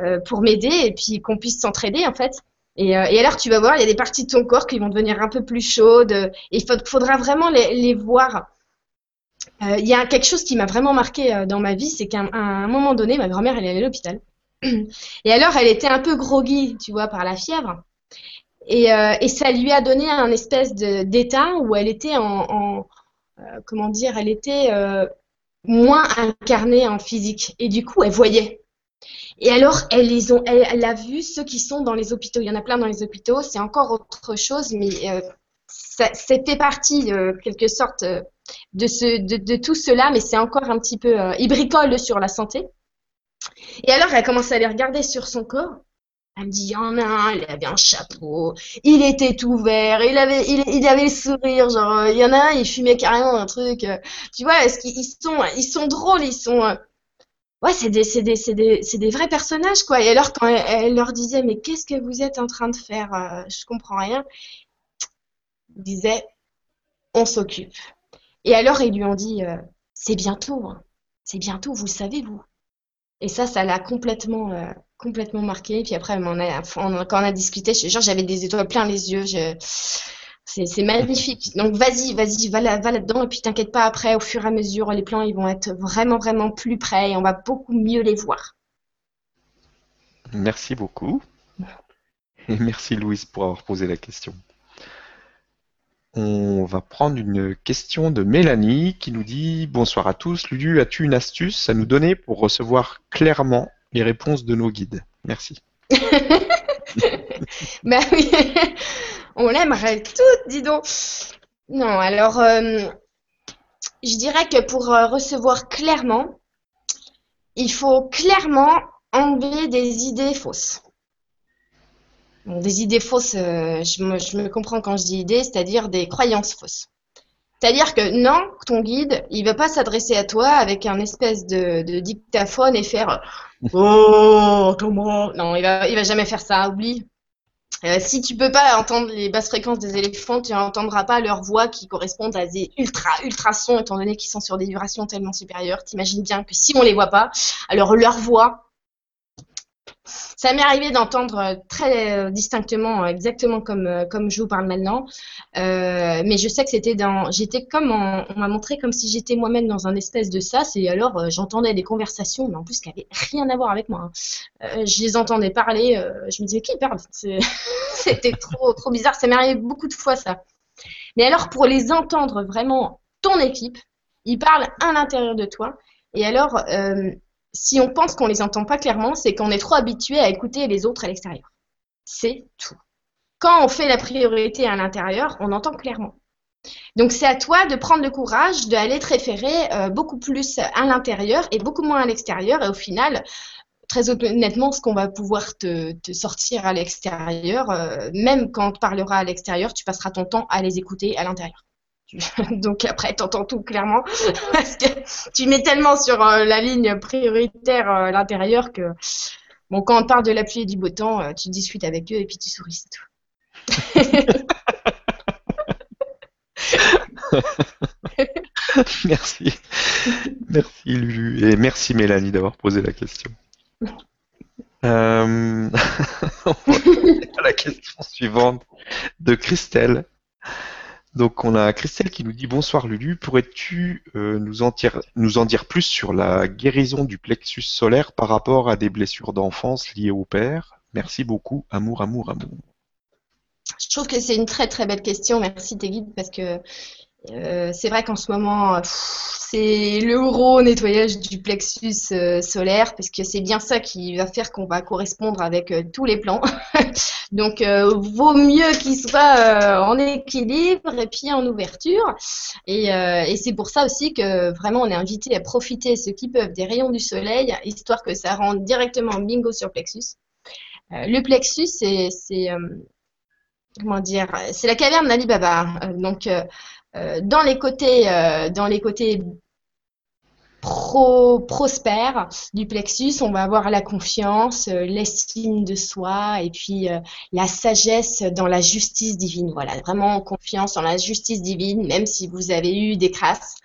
euh, pour m'aider et puis qu'on puisse s'entraider, en fait. Et, euh, et, alors, tu vas voir, il y a des parties de ton corps qui vont devenir un peu plus chaudes. Il faudra vraiment les, voir. Euh, il y a quelque chose qui m'a vraiment marqué euh, dans ma vie, c'est qu'à un, moment donné, ma grand-mère, elle est allée à l'hôpital. <clears throat> Et alors, elle était un peu groggy, tu vois, par la fièvre. Et, ça lui a donné un espèce d'état où elle était en, en comment dire, elle était moins incarnée en physique. Et du coup, elle voyait. Et alors, elle, les ont, elle, a vu ceux qui sont dans les hôpitaux. Il y en a plein dans les hôpitaux. C'est encore autre chose, mais euh, c'était partie, euh, quelque sorte, euh, de, ce, de, tout cela, mais c'est encore un petit peu. Euh, il bricole sur la santé. Et alors, elle commence à les regarder sur son corps. Elle me dit, il y en a un, il avait un chapeau, il était tout vert, il avait, il, avait le sourire, genre, il y en a un, il fumait carrément un truc. tu vois, est-ce qu'ils sont, ils sont drôles, ils sont, ouais, c'est des, c'est vrais personnages, quoi. Et alors, quand elle, leur disait, mais qu'est-ce que vous êtes en train de faire euh, Je comprends rien. Ils disaient, on s'occupe. Et alors, ils lui ont dit, euh, c'est bientôt, hein. c'est bientôt, vous savez, vous. Et ça, ça l'a complètement, euh, complètement marqué. Puis après, on quand on a discuté, genre, j'avais des étoiles plein les yeux. Je, c'est magnifique. Donc vas-y, vas-y, va, là, va là-dedans et puis t'inquiète pas après, au fur et à mesure, les plans ils vont être vraiment vraiment plus près et on va beaucoup mieux les voir.
Merci beaucoup. Et merci Louise pour avoir posé la question. On va prendre une question de Mélanie qui nous dit Bonsoir à tous. Lulu, as-tu une astuce à nous donner pour recevoir clairement les réponses de nos guides? Merci. <laughs>
ben oui on l'aimerait toutes, dis donc. Non, alors, euh, je dirais que pour euh, recevoir clairement, il faut clairement enlever des idées fausses. des idées fausses, euh, je, me, comprends quand je dis idées, c'est-à-dire des croyances fausses. C'est-à-dire que non, ton guide, il va pas s'adresser à toi avec un espèce de, dictaphone et faire Oh, comment Non, il va, il va jamais faire ça, oublie. Euh, si tu peux pas entendre les basses fréquences des éléphants, tu n'entendras pas leurs voix qui correspondent à des ultra ultra sons, étant donné qu'ils sont sur des vibrations tellement supérieures. T'imagines bien que si on les voit pas, alors leur voix ça m'est arrivé d'entendre euh, très euh, distinctement, euh, exactement comme, comme je vous parle maintenant. mais je sais que c'était dans. J'étais comme. on m'a montré comme si j'étais moi-même dans un espèce de sas. Et alors, j'entendais des conversations, mais en plus, qui n'avaient rien à voir avec moi. Hein. je les entendais parler. je me disais, qui parle? <laughs> C'était trop, trop bizarre. Ça m'est arrivé beaucoup de fois, ça. Mais alors, pour les entendre vraiment, ton équipe, ils parlent à l'intérieur de toi. Et alors, si on pense qu'on les entend pas clairement, c'est qu'on est trop habitué à écouter les autres à l'extérieur. C'est tout. Quand on fait la priorité à l'intérieur, on entend clairement. Donc c'est à toi de prendre le courage d'aller te référer euh, beaucoup plus à l'intérieur et beaucoup moins à l'extérieur. Et au final, très honnêtement, ce qu'on va pouvoir te, sortir à l'extérieur, euh, même quand on te parlera à l'extérieur, tu passeras ton temps à les écouter à l'intérieur. <laughs> Donc après, tu entends tout clairement <laughs> parce que tu mets tellement sur euh, la ligne prioritaire à euh, l'intérieur que bon, quand on parle de la pluie et du beau temps, euh, tu discutes avec eux et puis tu souris, c'est tout. <laughs>
merci. Merci Lulu et merci Mélanie d'avoir posé la question. Euh... la question suivante de Christelle. Donc on a Christelle qui nous dit bonsoir Lulu, pourrais-tu euh, nous, en dire, nous en dire plus sur la guérison du plexus solaire par rapport à des blessures d'enfance liées au père? Merci beaucoup, amour, amour, amour.
Je trouve que c'est une très très belle question, merci guides parce que euh, c'est vrai qu'en ce moment, c'est le gros nettoyage du plexus euh, solaire, parce que c'est bien ça qui va faire qu'on va correspondre avec euh, tous les plans. <laughs> Donc, vaut mieux qu'il soit en équilibre et puis en ouverture. Et, c'est pour ça aussi que vraiment, on est invité à profiter, ceux qui peuvent, des rayons du soleil, histoire que ça rentre directement bingo sur le plexus. le plexus, c'est comment dire, c'est la caverne d'Ali Baba. donc dans les côtés, euh, dans les côtés du plexus, on va avoir la confiance, euh, l'estime de soi et puis la sagesse dans la justice divine. Voilà, vraiment confiance en la justice divine, même si vous avez eu des crasses,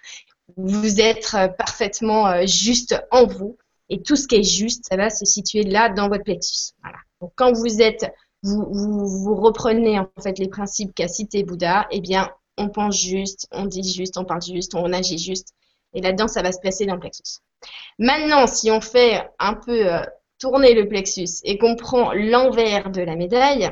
vous êtes parfaitement juste en vous et tout ce qui est juste, ça va se situer là dans votre plexus. Voilà. Donc quand vous êtes vous, vous, vous reprenez en fait les principes qu'a cité Bouddha, eh bien on pense juste, on dit juste, on parle juste, on agit juste. Et là-dedans, ça va se placer dans le plexus. Maintenant, si on fait un peu euh, tourner le plexus et qu'on prend l'envers de la médaille,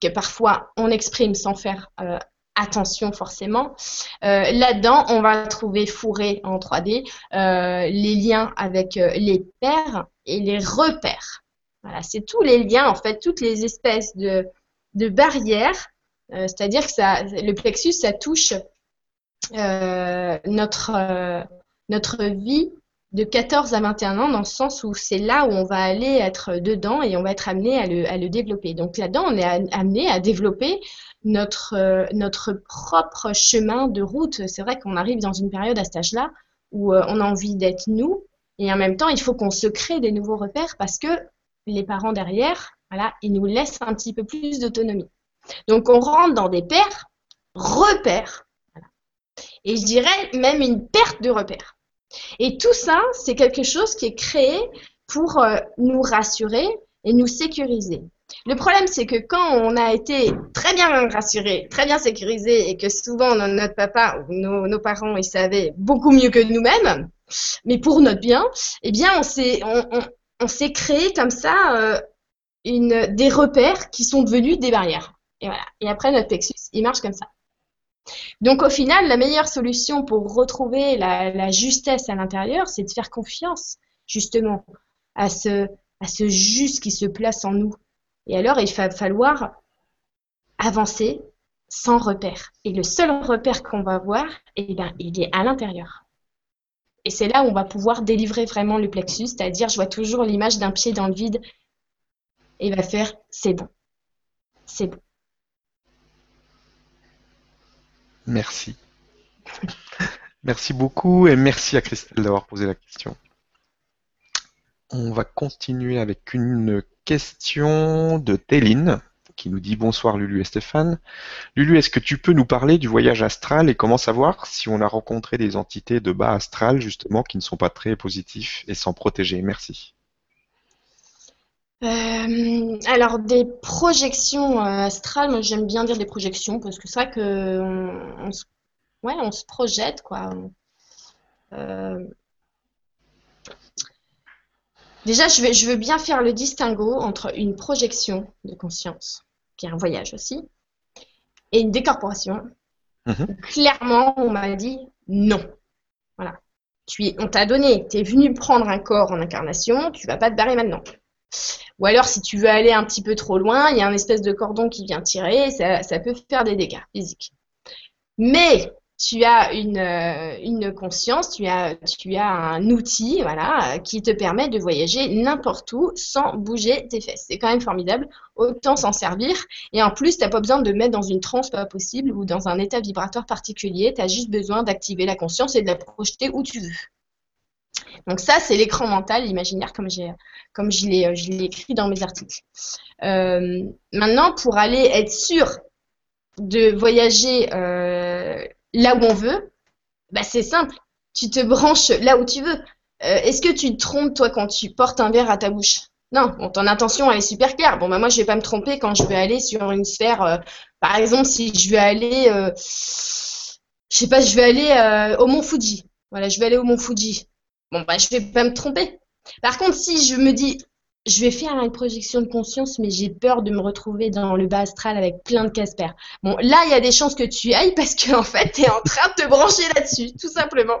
que parfois on exprime sans faire euh, attention forcément, euh, là-dedans, on va trouver fourré en 3D les liens avec les pairs et les repères. Voilà, c'est tous les liens, en fait, toutes les espèces de barrières euh, c'est-à-dire que ça, le plexus, ça touche euh, notre, euh, notre vie de 14 à 21 ans, dans le sens où c'est là où on va aller être dedans et on va être amené à le, à le développer. Donc là-dedans, on est amené à développer notre, notre propre chemin de route. C'est vrai qu'on arrive dans une période à cet âge-là où on a envie d'être nous, et en même temps, il faut qu'on se crée des nouveaux repères parce que les parents derrière, voilà, ils nous laissent un petit peu plus d'autonomie. Donc on rentre dans des paires, repères, et je dirais même une perte de repères. Et tout ça, c'est quelque chose qui est créé pour euh, nous rassurer et nous sécuriser. Le problème, c'est que quand on a été très bien rassuré, très bien sécurisé, et que souvent notre papa ou nos, parents, ils savaient beaucoup mieux que nous-mêmes, mais pour notre bien, eh bien, on s'est, créé comme ça euh, des repères qui sont devenus des barrières. Et voilà. Et après, notre plexus, il marche comme ça. Donc, au final, la meilleure solution pour retrouver la, justesse à l'intérieur, c'est de faire confiance, justement, à ce, juste qui se place en nous. Et alors, il va falloir avancer sans repère. Et le seul repère qu'on va avoir, eh ben, il est à l'intérieur. Et c'est là où on va pouvoir délivrer vraiment le plexus, c'est-à-dire, je vois toujours l'image d'un pied dans le vide et va faire, c'est bon. C'est bon.
Merci. <laughs> Merci beaucoup et merci à Christelle d'avoir posé la question. On va continuer avec une question de Téline qui nous dit bonsoir Lulu et Stéphane. Lulu, est-ce que tu peux nous parler du voyage astral et comment savoir si on a rencontré des entités de bas astral justement qui ne sont pas très positifs et sans protéger? Merci.
Euh, alors des projections euh, astrales, moi j'aime bien dire des projections parce que c'est vrai que on, se, ouais, on se projette quoi. Euh, déjà, je, vais, je veux bien faire le distinguo entre une projection de conscience, qui est un voyage aussi, et une décorporation. Mhm. Clairement, on m'a dit non. Voilà. Tu on t'a donné, tu es venu prendre un corps en incarnation, tu vas pas te barrer maintenant. Ou alors, si tu veux aller un petit peu trop loin, il y a un espèce de cordon qui vient tirer, ça, ça peut faire des dégâts physiques. Mais tu as une, euh, conscience, tu as, tu as un outil voilà, qui te permet de voyager n'importe où sans bouger tes fesses. C'est quand même formidable, autant s'en servir. Et en plus, tu n'as pas besoin de mettre dans une transe pas possible ou dans un état vibratoire particulier, tu as juste besoin d'activer la conscience et de la projeter où tu veux. Donc ça, c'est l'écran mental, l'imaginaire, comme, je l'ai écrit dans mes articles. Euh, maintenant, pour aller être sûr de voyager euh, là où on veut, bah, c'est simple. Tu te branches là où tu veux. Euh, est-ce que tu te trompes, toi, quand tu portes un verre à ta bouche? Non, ton intention, elle est super claire. Bon, bah, moi, je vais pas me tromper quand je vais aller sur une sphère. par exemple, si je vais aller, je sais pas, je vais aller au Mont Fuji. Voilà, je vais aller au Mont Fuji. Bon, bah, je vais pas me tromper. Par contre, si je me dis, je vais faire une projection de conscience, mais j'ai peur de me retrouver dans le bas astral avec plein de Casper. Bon, là, il y a des chances que tu ailles parce qu'en en fait, tu es en train de te brancher là-dessus, tout simplement.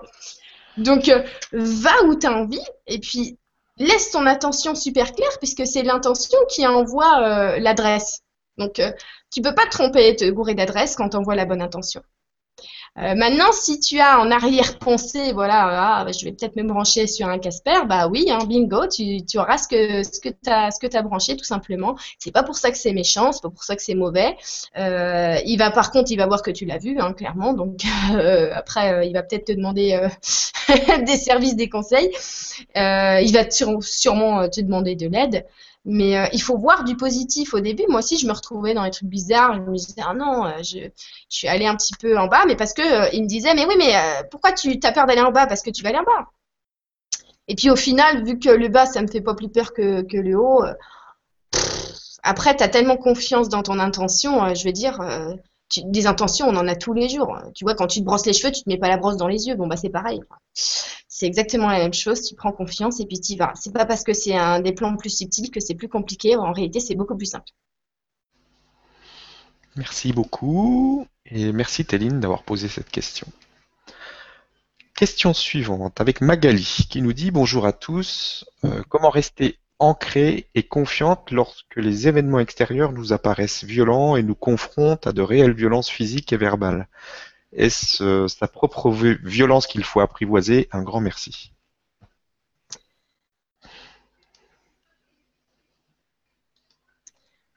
Donc, euh, va où tu as envie et puis laisse ton attention super claire puisque c'est l'intention qui envoie euh, l'adresse. Donc, euh, tu peux pas te tromper et te gourer d'adresse quand tu envoies la bonne intention. Euh, maintenant, si tu as en arrière-pensée, voilà, ah, bah, je vais peut-être me brancher sur un Casper, bah oui, hein, bingo, tu, auras ce que, tu as, branché, tout simplement. C'est pas pour ça que c'est méchant, c'est pas pour ça que c'est mauvais. Euh, il va, par contre, il va voir que tu l'as vu, hein, clairement. Donc, <laughs> euh, après, il va peut-être te demander <laughs> des services, des conseils. il va sûrement te demander de l'aide. Mais euh, il faut voir du positif au début. Moi aussi, je me retrouvais dans les trucs bizarres. Je me disais, ah non, euh, je, suis allée un petit peu en bas, mais parce que euh, me disait, mais oui, mais pourquoi tu as peur d'aller en bas? Parce que tu vas aller en bas. Et puis au final, vu que le bas, ça me fait pas plus peur que, que le haut, après, tu as tellement confiance dans ton intention, je veux dire, des intentions, on en a tous les jours. Tu vois, quand tu te brosses les cheveux, tu te mets pas la brosse dans les yeux. Bon, bah, c'est pareil. C'est exactement la même chose. Tu prends confiance et puis tu y vas. C'est pas parce que c'est un des plans plus subtils que c'est plus compliqué. En réalité, c'est beaucoup plus simple.
Merci beaucoup. Et merci, Téline, d'avoir posé cette question. Question suivante avec Magali qui nous dit bonjour à tous. Euh, comment rester ancrée et confiante lorsque les événements extérieurs nous apparaissent violents et nous confrontent à de réelles violences physiques et verbales? Est-ce euh, sa propre violence qu'il faut apprivoiser Un grand merci.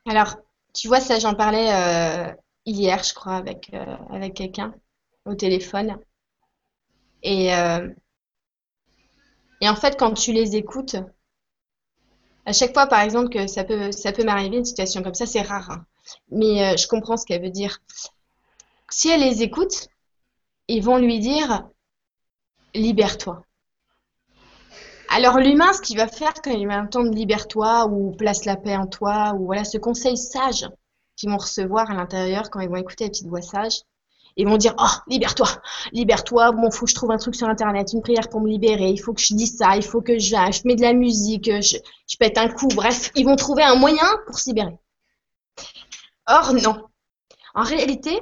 Alors, tu vois, ça, j'en parlais euh, hier, je crois, avec, euh, quelqu'un au téléphone. Et, et en fait, quand tu les écoutes, à chaque fois, par exemple, que ça peut, ça peut m'arriver une situation comme ça, c'est rare. Hein. Mais euh, je comprends ce qu'elle veut dire. Si elle les écoute, ils vont lui dire libère-toi. Alors l'humain, ce qu'il va faire quand il va entendre libère-toi ou place la paix en toi ou voilà ce conseil sage qu'ils vont recevoir à l'intérieur quand ils vont écouter la petite voix sage, ils vont dire, oh, libère-toi, libère-toi, bon, faut que je trouve un truc sur Internet, une prière pour me libérer, il faut que je dise ça, il faut que je, je mets de la musique, je, je pète un coup, bref, ils vont trouver un moyen pour se libérer. Or, non. En réalité,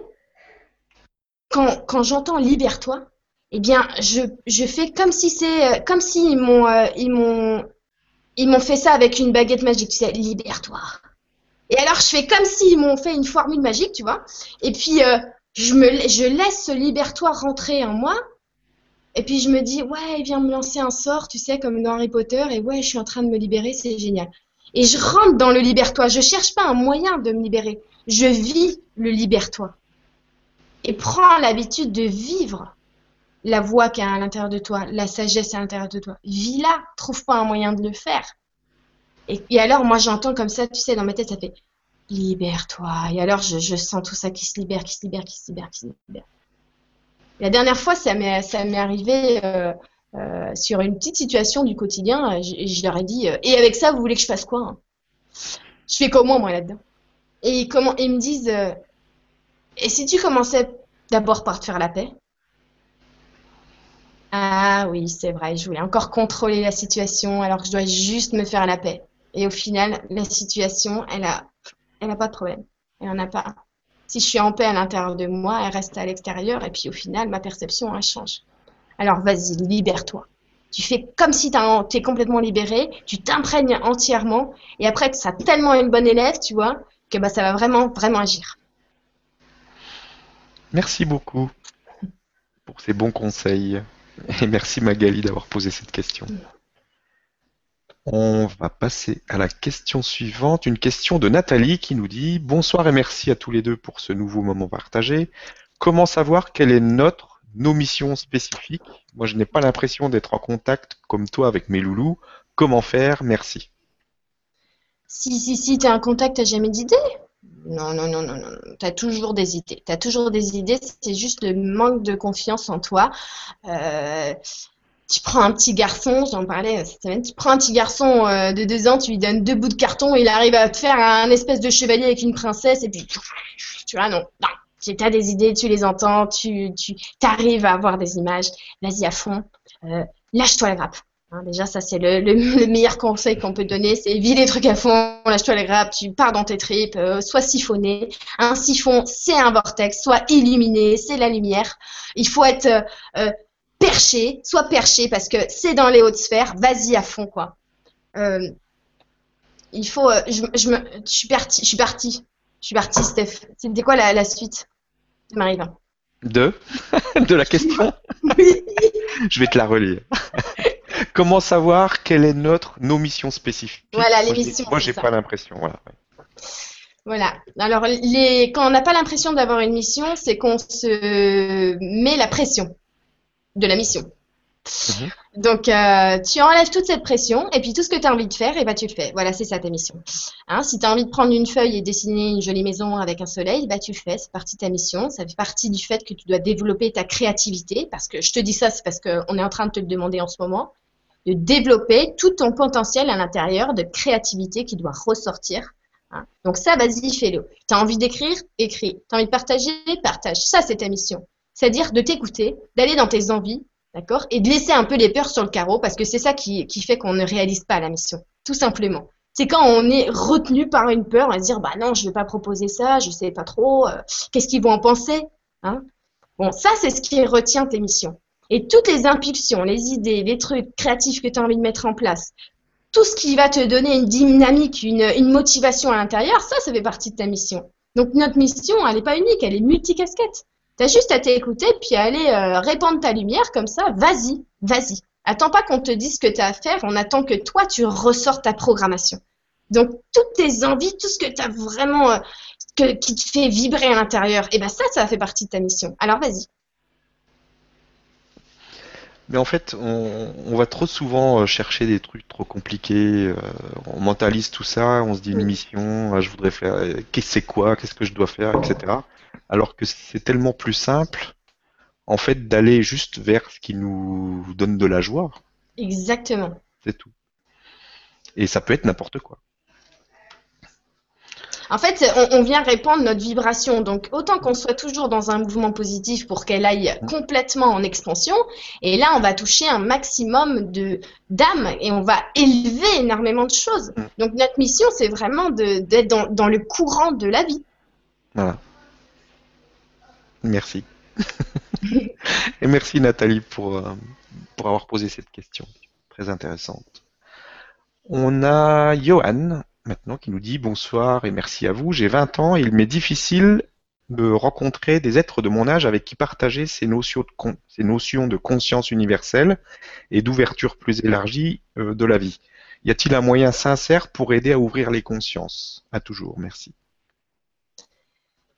quand, quand j'entends libère-toi, eh bien, je, je fais comme si c'est, comme si ils m'ont, euh, ils m'ont, ils m'ont fait ça avec une baguette magique, tu sais, libère-toi. Et alors, je fais comme s'ils m'ont fait une formule magique, tu vois. Et puis, euh, je, me, je laisse ce libère-toi rentrer en moi. Et puis je me dis, ouais, il vient me lancer un sort, tu sais, comme dans Harry Potter, et ouais, je suis en train de me libérer, c'est génial. Et je rentre dans le libère-toi. Je cherche pas un moyen de me libérer. Je vis le libère-toi. Et prends l'habitude de vivre la voix qui est à l'intérieur de toi, la sagesse à l'intérieur de toi. Vis-la, trouve pas un moyen de le faire. Et, alors, moi, j'entends comme ça, tu sais, dans ma tête, ça fait libère-toi. Et alors, je, sens tout ça qui se libère, qui se libère, qui se libère, qui se libère. La dernière fois, ça m'est, ça m'est arrivé euh, euh, sur une petite situation du quotidien. Je, je leur ai dit, euh, et avec ça, vous voulez que je fasse quoi hein? Je fais comment, moi, là-dedans? Et comment, ils me disent, et si tu commençais d'abord par te faire la paix? Ah oui, c'est vrai, je voulais encore contrôler la situation alors que je dois juste me faire la paix. Et au final, la situation, elle a, elle a pas de problème. Elle en a pas. Si je suis en paix à l'intérieur de moi, elle reste à l'extérieur. Et puis au final, ma perception, elle change. Alors vas-y, libère-toi. Tu fais comme si tu es complètement libéré, tu t'imprègnes entièrement, et après, ça tellement une bonne élève, tu vois, que bah, ça va vraiment, vraiment agir.
Merci beaucoup pour ces bons conseils. Et merci Magali d'avoir posé cette question. On va passer à la question suivante, une question de Nathalie qui nous dit Bonsoir et merci à tous les deux pour ce nouveau moment partagé. Comment savoir quelle est notre, nos missions spécifiques? Moi, je n'ai pas l'impression d'être en contact comme toi avec mes loulous. Comment faire? Merci.
Si, si, si, tu as un contact, tu jamais d'idées non, non, non, non, non. Tu as toujours des idées. Tu toujours des idées, c'est juste le manque de confiance en toi. Euh, tu prends un petit garçon, j'en parlais cette semaine, tu prends un petit garçon euh, de deux ans, tu lui donnes deux bouts de carton, il arrive à te faire un espèce de chevalier avec une princesse, et puis tu vois, non, non. Tu as des idées, tu les entends, tu, tu arrives à avoir des images, vas-y à fond, euh, lâche-toi la grappe. Hein, déjà, ça, c'est le, <laughs> le, meilleur conseil qu'on peut donner, c'est vide les trucs à fond, lâche-toi la grappe, tu pars dans tes tripes, euh, sois siphonné. Un siphon, c'est un vortex, soit illuminé, c'est la lumière. Il faut être perché, sois perché parce que c'est dans les hautes sphères, vas-y à fond quoi. Euh, il faut, euh, je, je, me, je suis parti, je suis parti, je suis parti, Steph. C'était quoi la, la suite Ça m'arrive.
De? <laughs> De la question? Oui. <laughs> je vais te la relire. <laughs> Comment savoir quelle est notre, nos missions spécifiques?
Voilà, les missions.
Moi, j'ai pas l'impression. Voilà.
Voilà. Alors, les, quand on n'a pas l'impression d'avoir une mission, c'est qu'on se met la pression de la mission. Mhm. Donc, euh, tu enlèves toute cette pression et puis tout ce que tu as envie de faire, et eh bah, ben, tu le fais. Voilà, c'est ça ta mission. Hein, si tu as envie de prendre une feuille et dessiner une jolie maison avec un soleil, bah, tu le fais. C'est partie de ta mission. Ça fait partie du fait que tu dois développer ta créativité. Parce que je te dis ça, c'est parce qu'on est en train de te le demander en ce moment. De développer tout ton potentiel à l'intérieur de créativité qui doit ressortir. Hein. Donc, ça, vas-y, fais-le. Tu as envie d'écrire Écris. Tu as envie de partager Partage. Ça, c'est ta mission c'est-à-dire de t'écouter, d'aller dans tes envies, d'accord, et de laisser un peu les peurs sur le carreau, parce que c'est ça qui, fait qu'on ne réalise pas la mission, tout simplement. C'est quand on est retenu par une peur, on va se dire, bah non, je ne vais pas proposer ça, je ne sais pas trop, euh, qu'est-ce qu'ils vont en penser hein Bon, ça, c'est ce qui retient tes missions. Et toutes les impulsions, les idées, les trucs créatifs que tu as envie de mettre en place, tout ce qui va te donner une dynamique, une, motivation à l'intérieur, ça, ça fait partie de ta mission. Donc notre mission, elle n'est pas unique, elle est multicasquette. T'as juste à t'écouter puis à aller euh, répandre ta lumière comme ça. Vas-y, vas-y. Attends pas qu'on te dise ce que tu as à faire, on attend que toi tu ressortes ta programmation. Donc toutes tes envies, tout ce que tu as vraiment euh, que, qui te fait vibrer à l'intérieur, eh ben ça, ça fait partie de ta mission. Alors vas-y.
Mais en fait, on, va trop souvent euh, chercher des trucs trop compliqués. on mentalise tout ça, on se dit une mission, je voudrais faire, qu'est-ce c'est quoi, qu'est-ce que je dois faire, etc alors que c'est tellement plus simple, en fait, d'aller juste vers ce qui nous donne de la joie.
Exactement.
C'est tout. Et ça peut être n'importe quoi.
En fait, on, vient répandre notre vibration. Donc, autant qu'on soit toujours dans un mouvement positif pour qu'elle aille complètement en expansion. Et là, on va toucher un maximum de d'âme et on va élever énormément de choses. Mmh. Donc, notre mission, c'est vraiment d'être dans, dans le courant de la vie.
Voilà. Merci. <laughs> Et merci Nathalie pour, euh, pour avoir posé cette question. Très intéressante. On a Johan maintenant qui nous dit bonsoir et merci à vous. J'ai 20 ans et il m'est difficile de rencontrer des êtres de mon âge avec qui partager ces notions de, conscience universelle et d'ouverture plus élargie euh, de la vie. Y a-t-il un moyen sincère pour aider à ouvrir les consciences? À toujours, merci.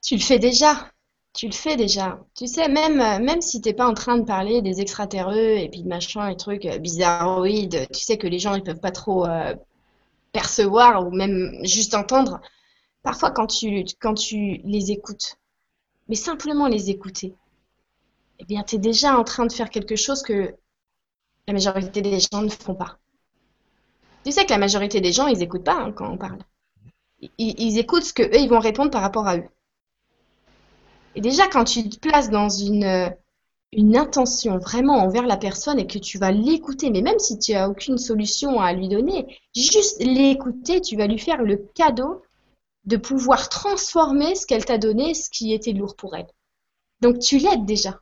Tu le fais déjà. Tu le fais déjà. Tu sais, même, même si t'es pas en train de parler des extraterrestres et puis de machin et trucs euh, bizarroïdes, tu sais que les gens ils peuvent pas trop euh, percevoir ou même juste entendre. parfois quand tu, les écoutes, mais simplement les écouter, eh bien, tu es déjà en train de faire quelque chose que la majorité des gens ne font pas. Tu sais que la majorité des gens, ils n'écoutent pas hein, quand on parle. Ils, ils, écoutent ce que eux, ils vont répondre par rapport à eux. Et déjà, quand tu te places dans une, une intention vraiment envers la personne et que tu vas l'écouter, mais même si tu n'as aucune solution à lui donner, juste l'écouter, tu vas lui faire le cadeau de pouvoir transformer ce qu'elle t'a donné, ce qui était lourd pour elle. Donc tu l'aides déjà.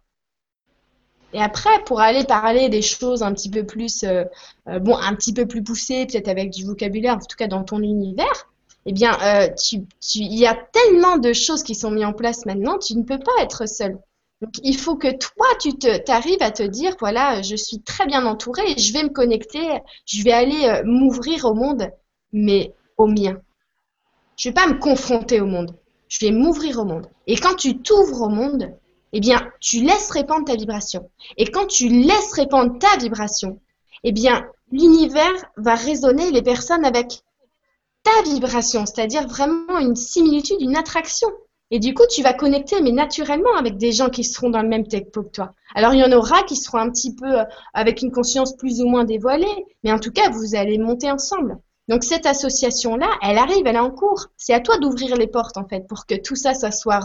Et après, pour aller parler des choses un petit peu plus, euh, euh, bon, un petit peu plus poussées, peut-être avec du vocabulaire, en tout cas dans ton univers, eh bien, euh, tu, tu, il y a tellement de choses qui sont mises en place maintenant, tu ne peux pas être seul. Donc, il faut que toi, tu te, arrives à te dire, voilà, je suis très bien entourée, je vais me connecter, je vais aller euh, m'ouvrir au monde, mais au mien. Je ne vais pas me confronter au monde, je vais m'ouvrir au monde. Et quand tu t'ouvres au monde, eh bien, tu laisses répandre ta vibration. Et quand tu laisses répandre ta vibration, eh bien, l'univers va résonner les personnes avec ta vibration, c'est-à-dire vraiment une similitude, une attraction. Et du coup, tu vas connecter, mais naturellement, avec des gens qui seront dans le même tempo que toi. Alors, il y en aura qui seront un petit peu euh, avec une conscience plus ou moins dévoilée, mais en tout cas, vous allez monter ensemble. Donc, cette association-là, elle arrive, elle est en cours. C'est à toi d'ouvrir les portes, en fait, pour que tout ça, ça soit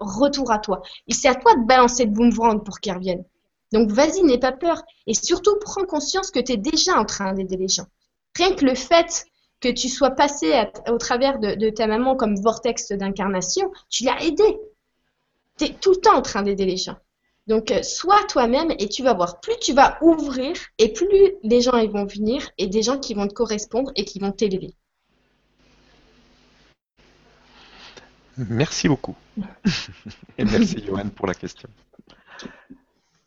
retour à toi. Et c'est à toi de balancer le boomerang pour qu'ils reviennent. Donc, vas-y, n'aie pas peur. Et surtout, prends conscience que tu es déjà en train d'aider les gens. Rien que le fait que tu sois passé au travers de, ta maman comme vortex d'incarnation, tu l'as aidé. Tu es tout le temps en train d'aider les gens. Donc, euh, sois toi-même et tu vas voir, plus tu vas ouvrir et plus les gens ils vont venir et des gens qui vont te correspondre et qui vont t'élever.
Merci beaucoup. <laughs> et merci Johan pour la question.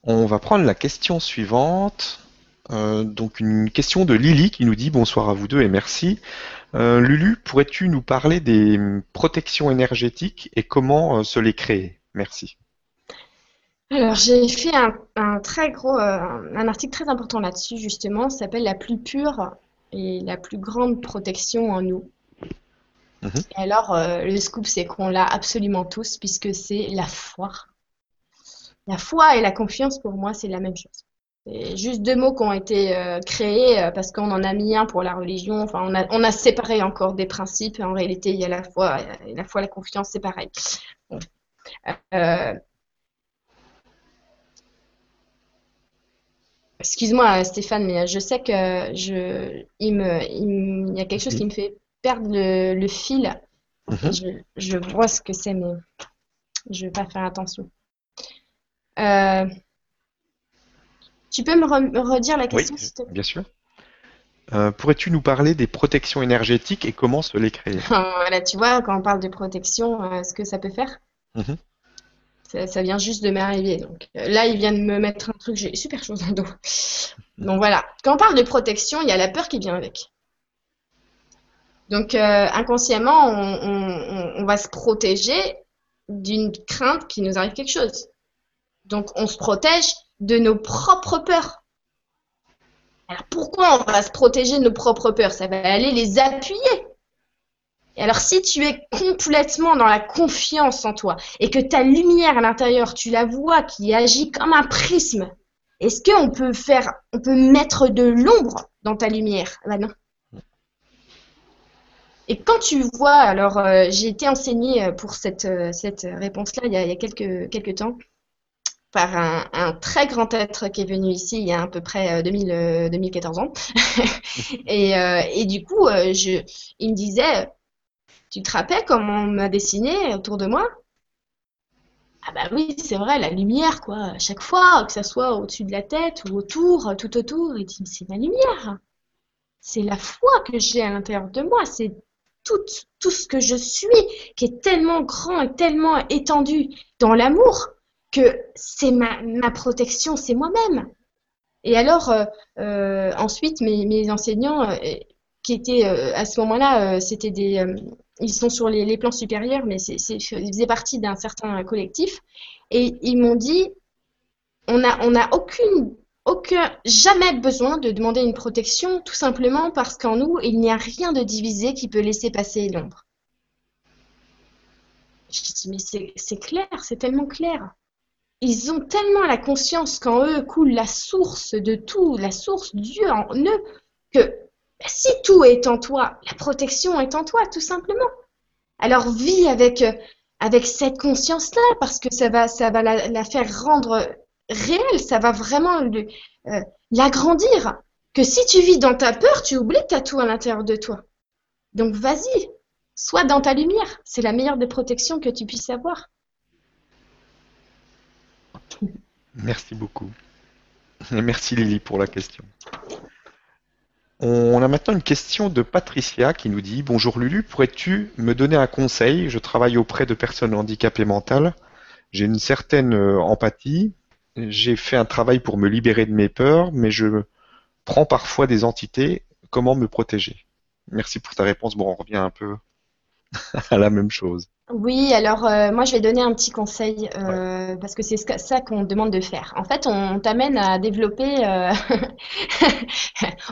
On va prendre la question suivante. Euh, donc une question de Lily qui nous dit bonsoir à vous deux et merci. Euh, Lulu, pourrais-tu nous parler des protections énergétiques et comment euh, se les créer? Merci.
Alors j'ai fait un, très gros, un article très important là-dessus justement, ça s'appelle la plus pure et la plus grande protection en nous. Et alors le scoop c'est qu'on l'a absolument tous puisque c'est la foi. La foi et la confiance pour moi c'est la même chose. C'est juste deux mots qui ont été euh, créés euh, parce qu'on en a mis un pour la religion. Enfin, on a, on a séparé encore des principes. En réalité, il y a la foi, et la foi, la confiance, c'est pareil. Euh, excuse-moi, Stéphane, mais je sais que je, il me, il, y a quelque chose qui me fait perdre le, fil. Mhm. Je, je, vois ce que c'est, mais je vais pas faire attention. Euh, tu peux me, redire la question,
s'il te plaît? Bien sûr. Euh, pourrais-tu nous parler des protections énergétiques et comment se les créer? <laughs>
Voilà, tu vois, quand on parle de protection, euh, ce que ça peut faire? Mhm. ça, vient juste de m'arriver. Donc euh, là, il vient de me mettre un truc, j'ai super chose dans le dos. Donc voilà, quand on parle de protection, il y a la peur qui vient avec. Donc inconsciemment, on, va se protéger d'une crainte qui nous arrive quelque chose. Donc on se protège de nos propres peurs. Alors pourquoi on va se protéger de nos propres peurs? Ça va aller les appuyer. Et alors si tu es complètement dans la confiance en toi et que ta lumière à l'intérieur, tu la vois qui agit comme un prisme, est-ce qu'on peut faire, on peut mettre de l'ombre dans ta lumière? Ben non. Et quand tu vois, alors euh, j'ai été enseignée pour cette, euh, réponse-là il, y a, quelques, quelques temps, par un, très grand être qui est venu ici il y a à peu près 2000, 2014 euh, ans. <laughs> et, euh, et, du coup, euh, je, il me disait, tu te rappelles comment on m'a dessiné autour de moi? Ah bah oui, c'est vrai, la lumière, quoi. À chaque fois, que ça soit au-dessus de la tête ou autour, tout autour, il dit, c'est la lumière. C'est la foi que j'ai à l'intérieur de moi. C'est tout, tout ce que je suis qui est tellement grand et tellement étendu dans l'amour que c'est ma, protection, c'est moi-même. Et alors, euh, euh, ensuite, mes, enseignants, euh, qui étaient à ce moment-là, c'était des, ils sont sur les, plans supérieurs, mais c'est, ils faisaient partie d'un certain collectif, et ils m'ont dit, on n'a aucune, aucun, jamais besoin de demander une protection, tout simplement parce qu'en nous, il n'y a rien de divisé qui peut laisser passer l'ombre. Je dis, mais c'est clair, c'est tellement clair. Ils ont tellement la conscience qu'en eux coule la source de tout, la source Dieu en eux, que si tout est en toi, la protection est en toi, tout simplement. Alors vis avec, euh, avec cette conscience-là, parce que ça va, ça va la, faire rendre réelle, ça va vraiment euh, l'agrandir. Que si tu vis dans ta peur, tu oublies que tu as tout à l'intérieur de toi. Donc vas-y, sois dans ta lumière. C'est la meilleure des protections que tu puisses avoir. <laughs>
Merci beaucoup. Merci Lily pour la question. On a maintenant une question de Patricia qui nous dit Bonjour Lulu, pourrais-tu me donner un conseil? Je travaille auprès de personnes handicapées mentales. J'ai une certaine euh, empathie. J'ai fait un travail pour me libérer de mes peurs, mais je prends parfois des entités. Comment me protéger? Merci pour ta réponse. Bon, on revient un peu <laughs> à la même chose.
Oui, alors euh, moi je vais donner un petit conseil euh, parce que c'est ça qu'on demande de faire. En fait, on t'amène à développer. Euh,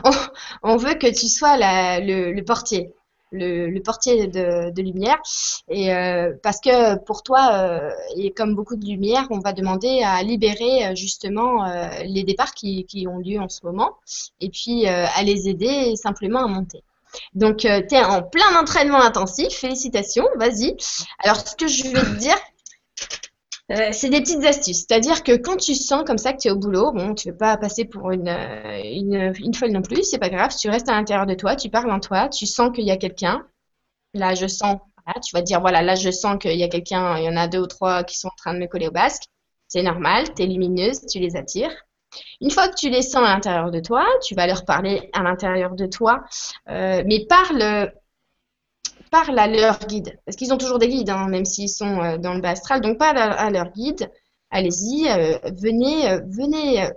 <laughs> on, veut que tu sois le, portier, le, portier de, lumière. Et parce que pour toi, et comme beaucoup de lumière, on va demander à libérer justement les départs qui, qui, ont lieu en ce moment, et puis à les aider simplement à monter. Donc, euh, tu es en plein entraînement intensif. Félicitations, vas-y. Alors, ce que je vais te dire, euh, c'est des petites astuces. C'est-à-dire que quand tu sens comme ça que tu es au boulot, bon, tu ne veux pas passer pour une, euh, une, une folle non plus, c'est pas grave. Tu restes à l'intérieur de toi, tu parles en toi, tu sens qu'il y a quelqu'un. Là, je sens, tu vas dire, voilà, là, je sens qu'il y a quelqu'un, il y en a deux ou trois qui sont en train de me coller au basque. C'est normal, tu es lumineuse, tu les attires. Une fois que tu les sens à l'intérieur de toi, tu vas leur parler à l'intérieur de toi, euh, mais parle, parle à leur guide, parce qu'ils ont toujours des guides, hein, même s'ils sont euh, dans le bas astral, donc parle à, leur guide, allez-y, euh, venez, venez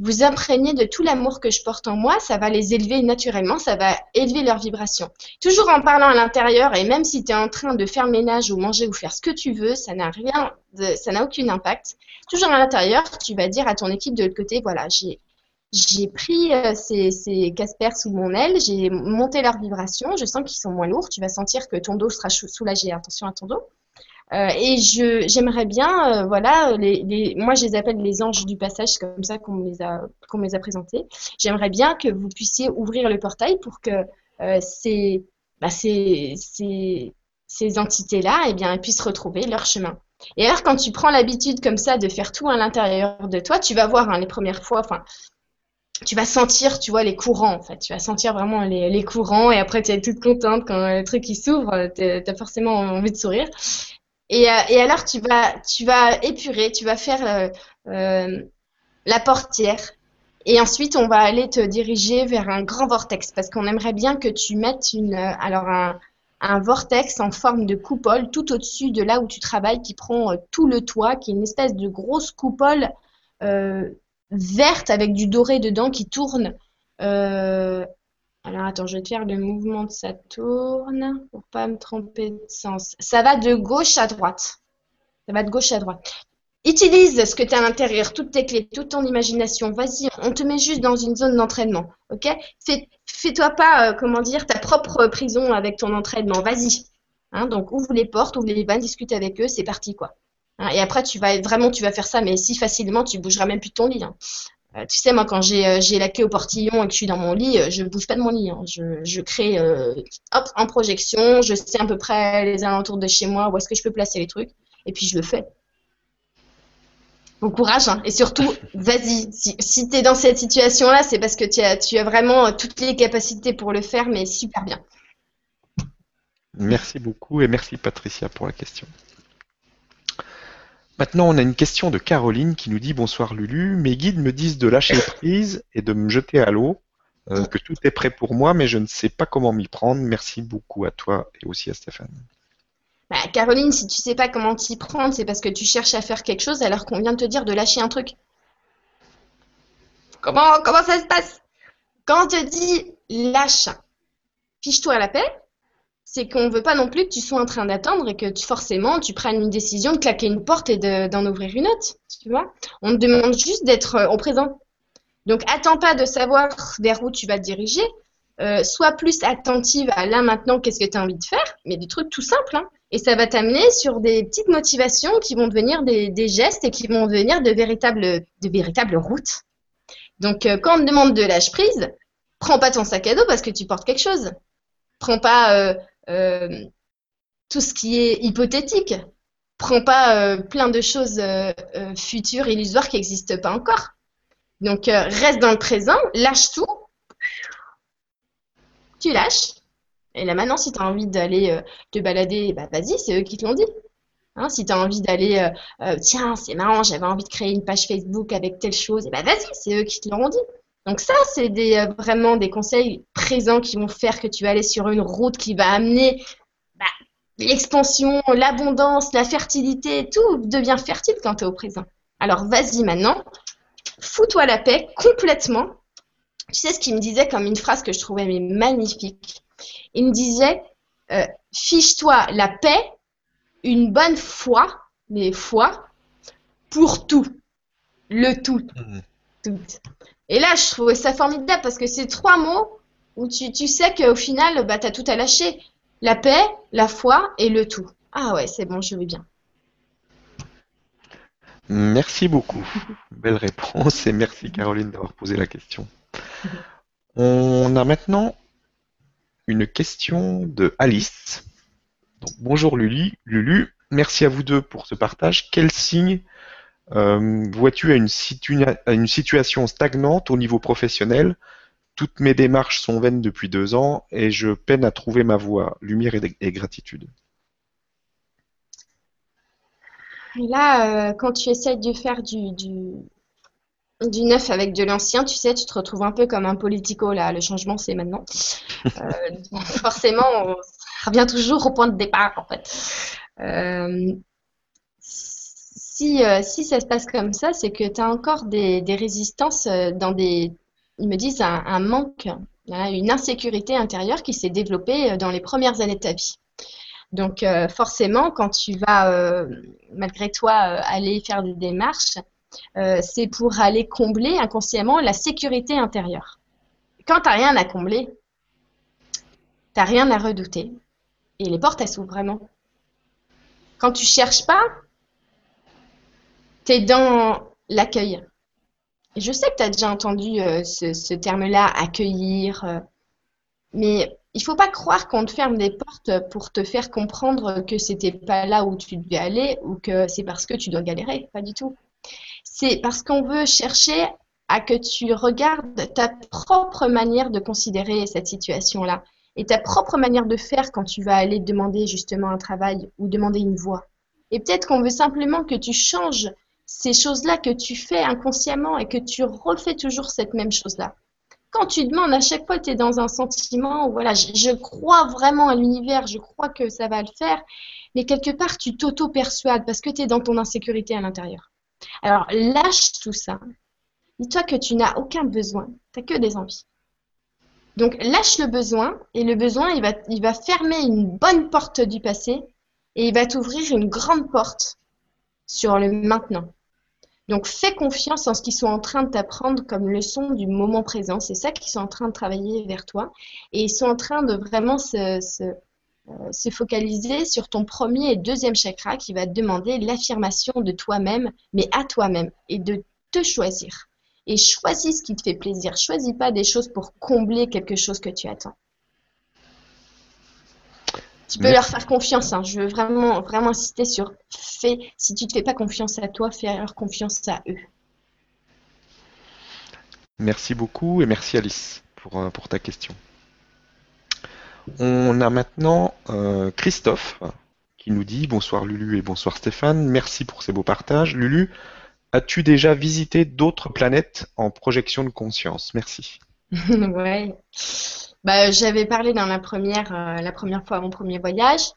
vous imprégner de tout l'amour que je porte en moi, ça va les élever naturellement, ça va élever leur vibration. Toujours en parlant à l'intérieur, et même si tu es en train de faire ménage ou manger ou faire ce que tu veux, ça n'a rien, ça n'a aucun impact. Toujours à l'intérieur, tu vas dire à ton équipe de l'autre côté, voilà, j'ai j'ai pris euh, ces, ces Casper sous mon aile, j'ai monté leur vibration, je sens qu'ils sont moins lourds, tu vas sentir que ton dos sera soulagé, attention à ton dos. Euh, et je j'aimerais bien, euh, voilà, les, les, moi je les appelle les anges du passage, c'est comme ça qu'on me les a qu'on les présentés. J'aimerais bien que vous puissiez ouvrir le portail pour que euh, ces, bah, ces, ces, ces entités-là, eh bien, puissent retrouver leur chemin. Et alors, quand tu prends l'habitude comme ça de faire tout à l'intérieur de toi, tu vas voir hein, les premières fois, enfin, tu vas sentir, tu vois, les courants, en fait. Tu vas sentir vraiment les, les courants et après, tu es toute contente quand le truc il s'ouvre, tu as forcément envie de sourire. Et, euh, et, alors, tu vas, tu vas épurer, tu vas faire euh, euh, la portière. Et ensuite, on va aller te diriger vers un grand vortex parce qu'on aimerait bien que tu mettes une, alors un, vortex en forme de coupole tout au-dessus de là où tu travailles qui prend tout le toit, qui est une espèce de grosse coupole verte avec du doré dedans qui tourne alors attends, je vais te faire le mouvement de Saturne pour pas me tromper de sens. Ça va de gauche à droite. Ça va de gauche à droite. Utilise ce que tu as à l'intérieur, toutes tes clés, toute ton imagination. Vas-y, on te met juste dans une zone d'entraînement. Ok? Fais-toi pas, euh, comment dire, ta propre prison avec ton entraînement. Vas-y. Hein, donc ouvre les portes, ouvre les vannes, discute avec eux, c'est parti quoi. Hein, et après, tu vas vraiment, tu vas faire ça, mais si facilement, tu bougeras même plus ton lit. Hein. Euh, tu sais, moi, quand euh, j'ai la clé au portillon et que je suis dans mon lit, euh, je ne bouge pas de mon lit. Hein. Je, je, crée hop, en projection, je sais à peu près les alentours de chez moi, où est-ce que je peux placer les trucs, et puis je le fais. Bon courage, hein. et surtout, <laughs> vas-y. Si, si tu es dans cette situation-là, c'est parce que tu as, tu as vraiment toutes les capacités pour le faire, mais super bien.
Merci beaucoup, et merci Patricia pour la question. Maintenant, on a une question de Caroline qui nous dit Bonsoir Lulu, mes guides me disent de lâcher prise et de me jeter à l'eau, euh, que tout est prêt pour moi, mais je ne sais pas comment m'y prendre. Merci beaucoup à toi et aussi à Stéphane.
Bah, Caroline, si tu ne sais pas comment t'y prendre, c'est parce que tu cherches à faire quelque chose alors qu'on vient de te dire de lâcher un truc. Comment, comment ça se passe? Quand on te dit lâche, fiche-toi à la paix, c'est qu'on ne veut pas non plus que tu sois en train d'attendre et que forcément tu prennes une décision de claquer une porte et d'en ouvrir une autre. Tu vois On te demande juste d'être euh, au présent. Donc attends pas de savoir vers où tu vas te diriger. euh, sois plus attentive à là maintenant, qu'est-ce que tu as envie de faire, mais des trucs tout simples. Hein. Et ça va t'amener sur des petites motivations qui vont devenir des, gestes et qui vont devenir de véritables, de véritables routes. Donc, euh, quand on te demande de lâche prise, prends pas ton sac à dos parce que tu portes quelque chose. Prends pas tout ce qui est hypothétique. Prends pas plein de choses futures, illusoires qui n'existent pas encore. Donc, reste dans le présent, lâche tout tu lâches. Et là maintenant, si tu as envie d'aller euh, te balader, bah vas-y, c'est eux qui te l'ont dit. Hein, si tu as envie d'aller, euh, euh, tiens, c'est marrant, j'avais envie de créer une page Facebook avec telle chose, et bah vas-y, c'est eux qui te l'ont dit. Donc ça, c'est des, vraiment des conseils présents qui vont faire que tu vas aller sur une route qui va amener bah, l'expansion, l'abondance, la fertilité, tout devient fertile quand tu es au présent. Alors vas-y maintenant, fous-toi la paix complètement tu sais ce qu'il me disait comme une phrase que je trouvais magnifique? Il me disait euh, Fiche-toi la paix, une bonne foi, mais foi, pour tout. Le tout. Mhm. Et là, je trouvais ça formidable parce que c'est trois mots où tu, tu sais qu'au final, bah, tu as tout à lâcher. La paix, la foi et le tout. Ah ouais, c'est bon, je vais bien.
Merci beaucoup. <laughs> Belle réponse et merci Caroline d'avoir posé la question. <laughs> On a maintenant une question de Alice. bonjour Lulu. Lulu, merci à vous deux pour ce partage. Quel signe vois-tu à, une situation stagnante au niveau professionnel? Toutes mes démarches sont vaines depuis deux ans et je peine à trouver ma voie. Lumière et, gratitude.
Là, euh, quand tu essaies de faire du, du neuf avec de l'ancien, tu sais, tu te retrouves un peu comme un politico là. Le changement, c'est maintenant. Euh, <laughs> forcément, on revient toujours au point de départ en fait. Euh, si, euh, si ça se passe comme ça, c'est que tu as encore des, résistances dans des. Ils me disent un, manque, une insécurité intérieure qui s'est développée dans les premières années de ta vie. Donc, forcément, quand tu vas, malgré toi, aller faire des démarches, euh, c'est pour aller combler inconsciemment la sécurité intérieure. Quand tu n'as rien à combler, tu n'as rien à redouter. Et les portes, elles s'ouvrent vraiment. Quand tu cherches pas, tu es dans l'accueil. Je sais que tu as déjà entendu euh, ce, terme-là, accueillir, euh, mais il faut pas croire qu'on te ferme des portes pour te faire comprendre que c'était pas là où tu devais aller ou que c'est parce que tu dois galérer. Pas du tout c'est parce qu'on veut chercher à que tu regardes ta propre manière de considérer cette situation-là et ta propre manière de faire quand tu vas aller demander justement un travail ou demander une voie. Et peut-être qu'on veut simplement que tu changes ces choses-là que tu fais inconsciemment et que tu refais toujours cette même chose-là. Quand tu demandes à chaque fois, tu es dans un sentiment, voilà, je, je crois vraiment à l'univers, je crois que ça va le faire, mais quelque part, tu t'auto-persuades parce que tu es dans ton insécurité à l'intérieur. Alors, lâche tout ça. Dis-toi que tu n'as aucun besoin. Tu n'as que des envies. Donc, lâche le besoin et le besoin, il va, il va fermer une bonne porte du passé et il va t'ouvrir une grande porte sur le maintenant. Donc, fais confiance en ce qu'ils sont en train de t'apprendre comme leçon du moment présent. C'est ça qu'ils sont en train de travailler vers toi. Et ils sont en train de vraiment se, euh, se focaliser sur ton premier et deuxième chakra qui va te demander l'affirmation de toi-même, mais à toi-même, et de te choisir. Et choisis ce qui te fait plaisir. Choisis pas des choses pour combler quelque chose que tu attends. Tu peux leur faire confiance. Hein. Je veux vraiment, vraiment insister sur fais. Si tu ne te fais pas confiance à toi, fais leur confiance à eux.
Merci beaucoup et merci Alice pour, euh, pour ta question. On a maintenant euh, Christophe qui nous dit bonsoir Lulu et bonsoir Stéphane, merci pour ces beaux partages. Lulu, as-tu déjà visité d'autres planètes en projection de conscience? Merci. <laughs>
ouais. Bah, j'avais parlé dans la première, euh, la première fois, mon premier voyage.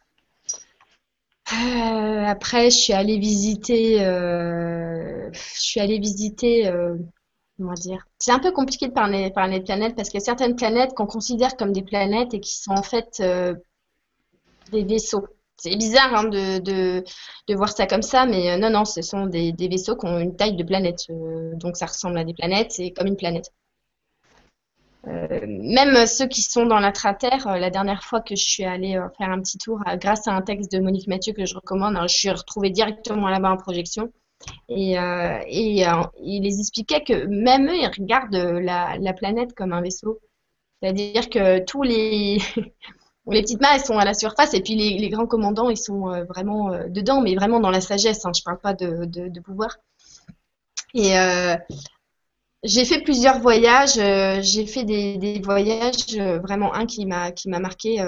Euh, après, je suis allée visiter, je suis allée visiter comment dire C'est un peu compliqué de parler, parler de planètes parce qu'il y a certaines planètes qu'on considère comme des planètes et qui sont en fait euh, des vaisseaux. C'est bizarre hein, de, de, voir ça comme ça, mais euh, non, non, ce sont des, vaisseaux qui ont une taille de planète. Euh, donc ça ressemble à des planètes, c'est comme une planète. Même ceux qui sont dans l'intra-terre, la dernière fois que je suis allée faire un petit tour, grâce à un texte de Monique Mathieu que je recommande, hein, je suis retrouvée directement là-bas en projection. Et, et il expliquait que même eux, ils regardent la, la planète comme un vaisseau. C'est-à-dire que tous les, <laughs> les petites mains, elles sont à la surface et puis les, grands commandants, ils sont euh, vraiment euh, dedans, mais vraiment dans la sagesse. Hein, je ne parle pas de, pouvoir. Et euh, j'ai fait plusieurs voyages. j'ai fait des, voyages, vraiment un qui m'a qui m'a marqué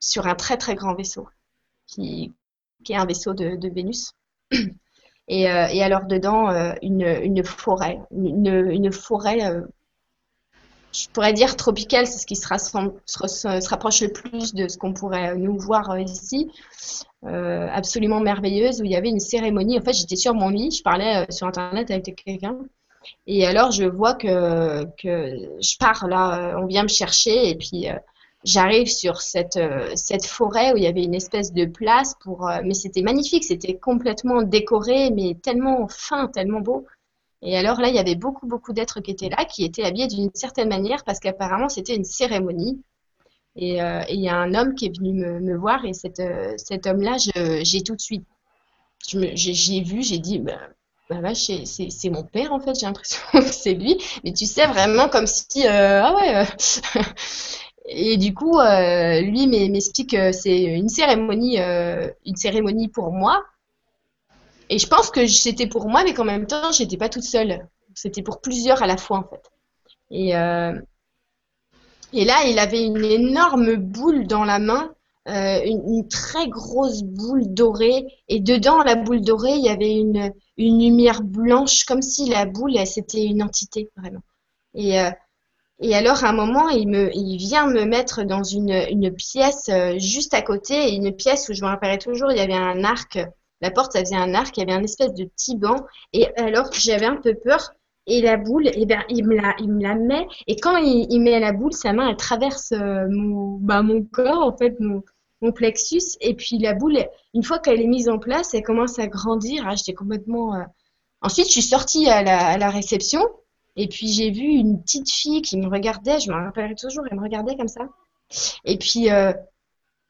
sur un très très grand vaisseau, qui, est un vaisseau de, Vénus. <clears throat> Et, et, alors dedans, une, une forêt, une, une forêt je pourrais dire tropical, c'est ce qui se, se, rapproche le plus de ce qu'on pourrait nous voir euh, ici. Euh, absolument merveilleuse, où il y avait une cérémonie. En fait, j'étais sur mon lit, je parlais euh, sur Internet avec quelqu'un. Et alors, je vois que, que je pars là, on vient me chercher, et puis j'arrive sur cette, cette forêt où il y avait une espèce de place pour. mais c'était magnifique, c'était complètement décoré, mais tellement fin, tellement beau. Et alors là, il y avait beaucoup, beaucoup d'êtres qui étaient là, qui étaient habillés d'une certaine manière parce qu'apparemment c'était une cérémonie. Et, euh, il y a un homme qui est venu me, voir et cet, euh, cet homme-là, j'ai tout de suite, j'ai vu, j'ai dit, bah, bah c'est mon père en fait, j'ai l'impression <laughs> que c'est lui. Mais tu sais, vraiment comme si, euh, ah ouais. <laughs> et du coup, lui m'explique que c'est une cérémonie, une cérémonie pour moi et je pense que c'était pour moi, mais qu'en même temps, j'étais pas toute seule. C'était pour plusieurs à la fois, en fait. Et, euh, et là, il avait une énorme boule dans la main, euh, une, très grosse boule dorée. Et dedans la boule dorée, il y avait une, une lumière blanche, comme si la boule, c'était une entité, vraiment. Et, euh, et alors, à un moment, il, me, il vient me mettre dans une, une pièce juste à côté, une pièce où je me rappellerai toujours, il y avait un arc la porte, ça faisait un arc, il y avait un espèce de petit banc. Et alors, j'avais un peu peur. Et la boule, eh ben, il, me la, il me la met. Et quand il, met la boule, sa main, elle traverse euh, mon, bah, mon corps, en fait, mon, mon plexus. Et puis la boule, une fois qu'elle est mise en place, elle commence à grandir. Ah, j'étais complètement. Euh, ensuite, je suis sortie à la, à la réception. Et puis j'ai vu une petite fille qui me regardait. Je me rappellerai toujours. Elle me regardait comme ça. Et puis euh,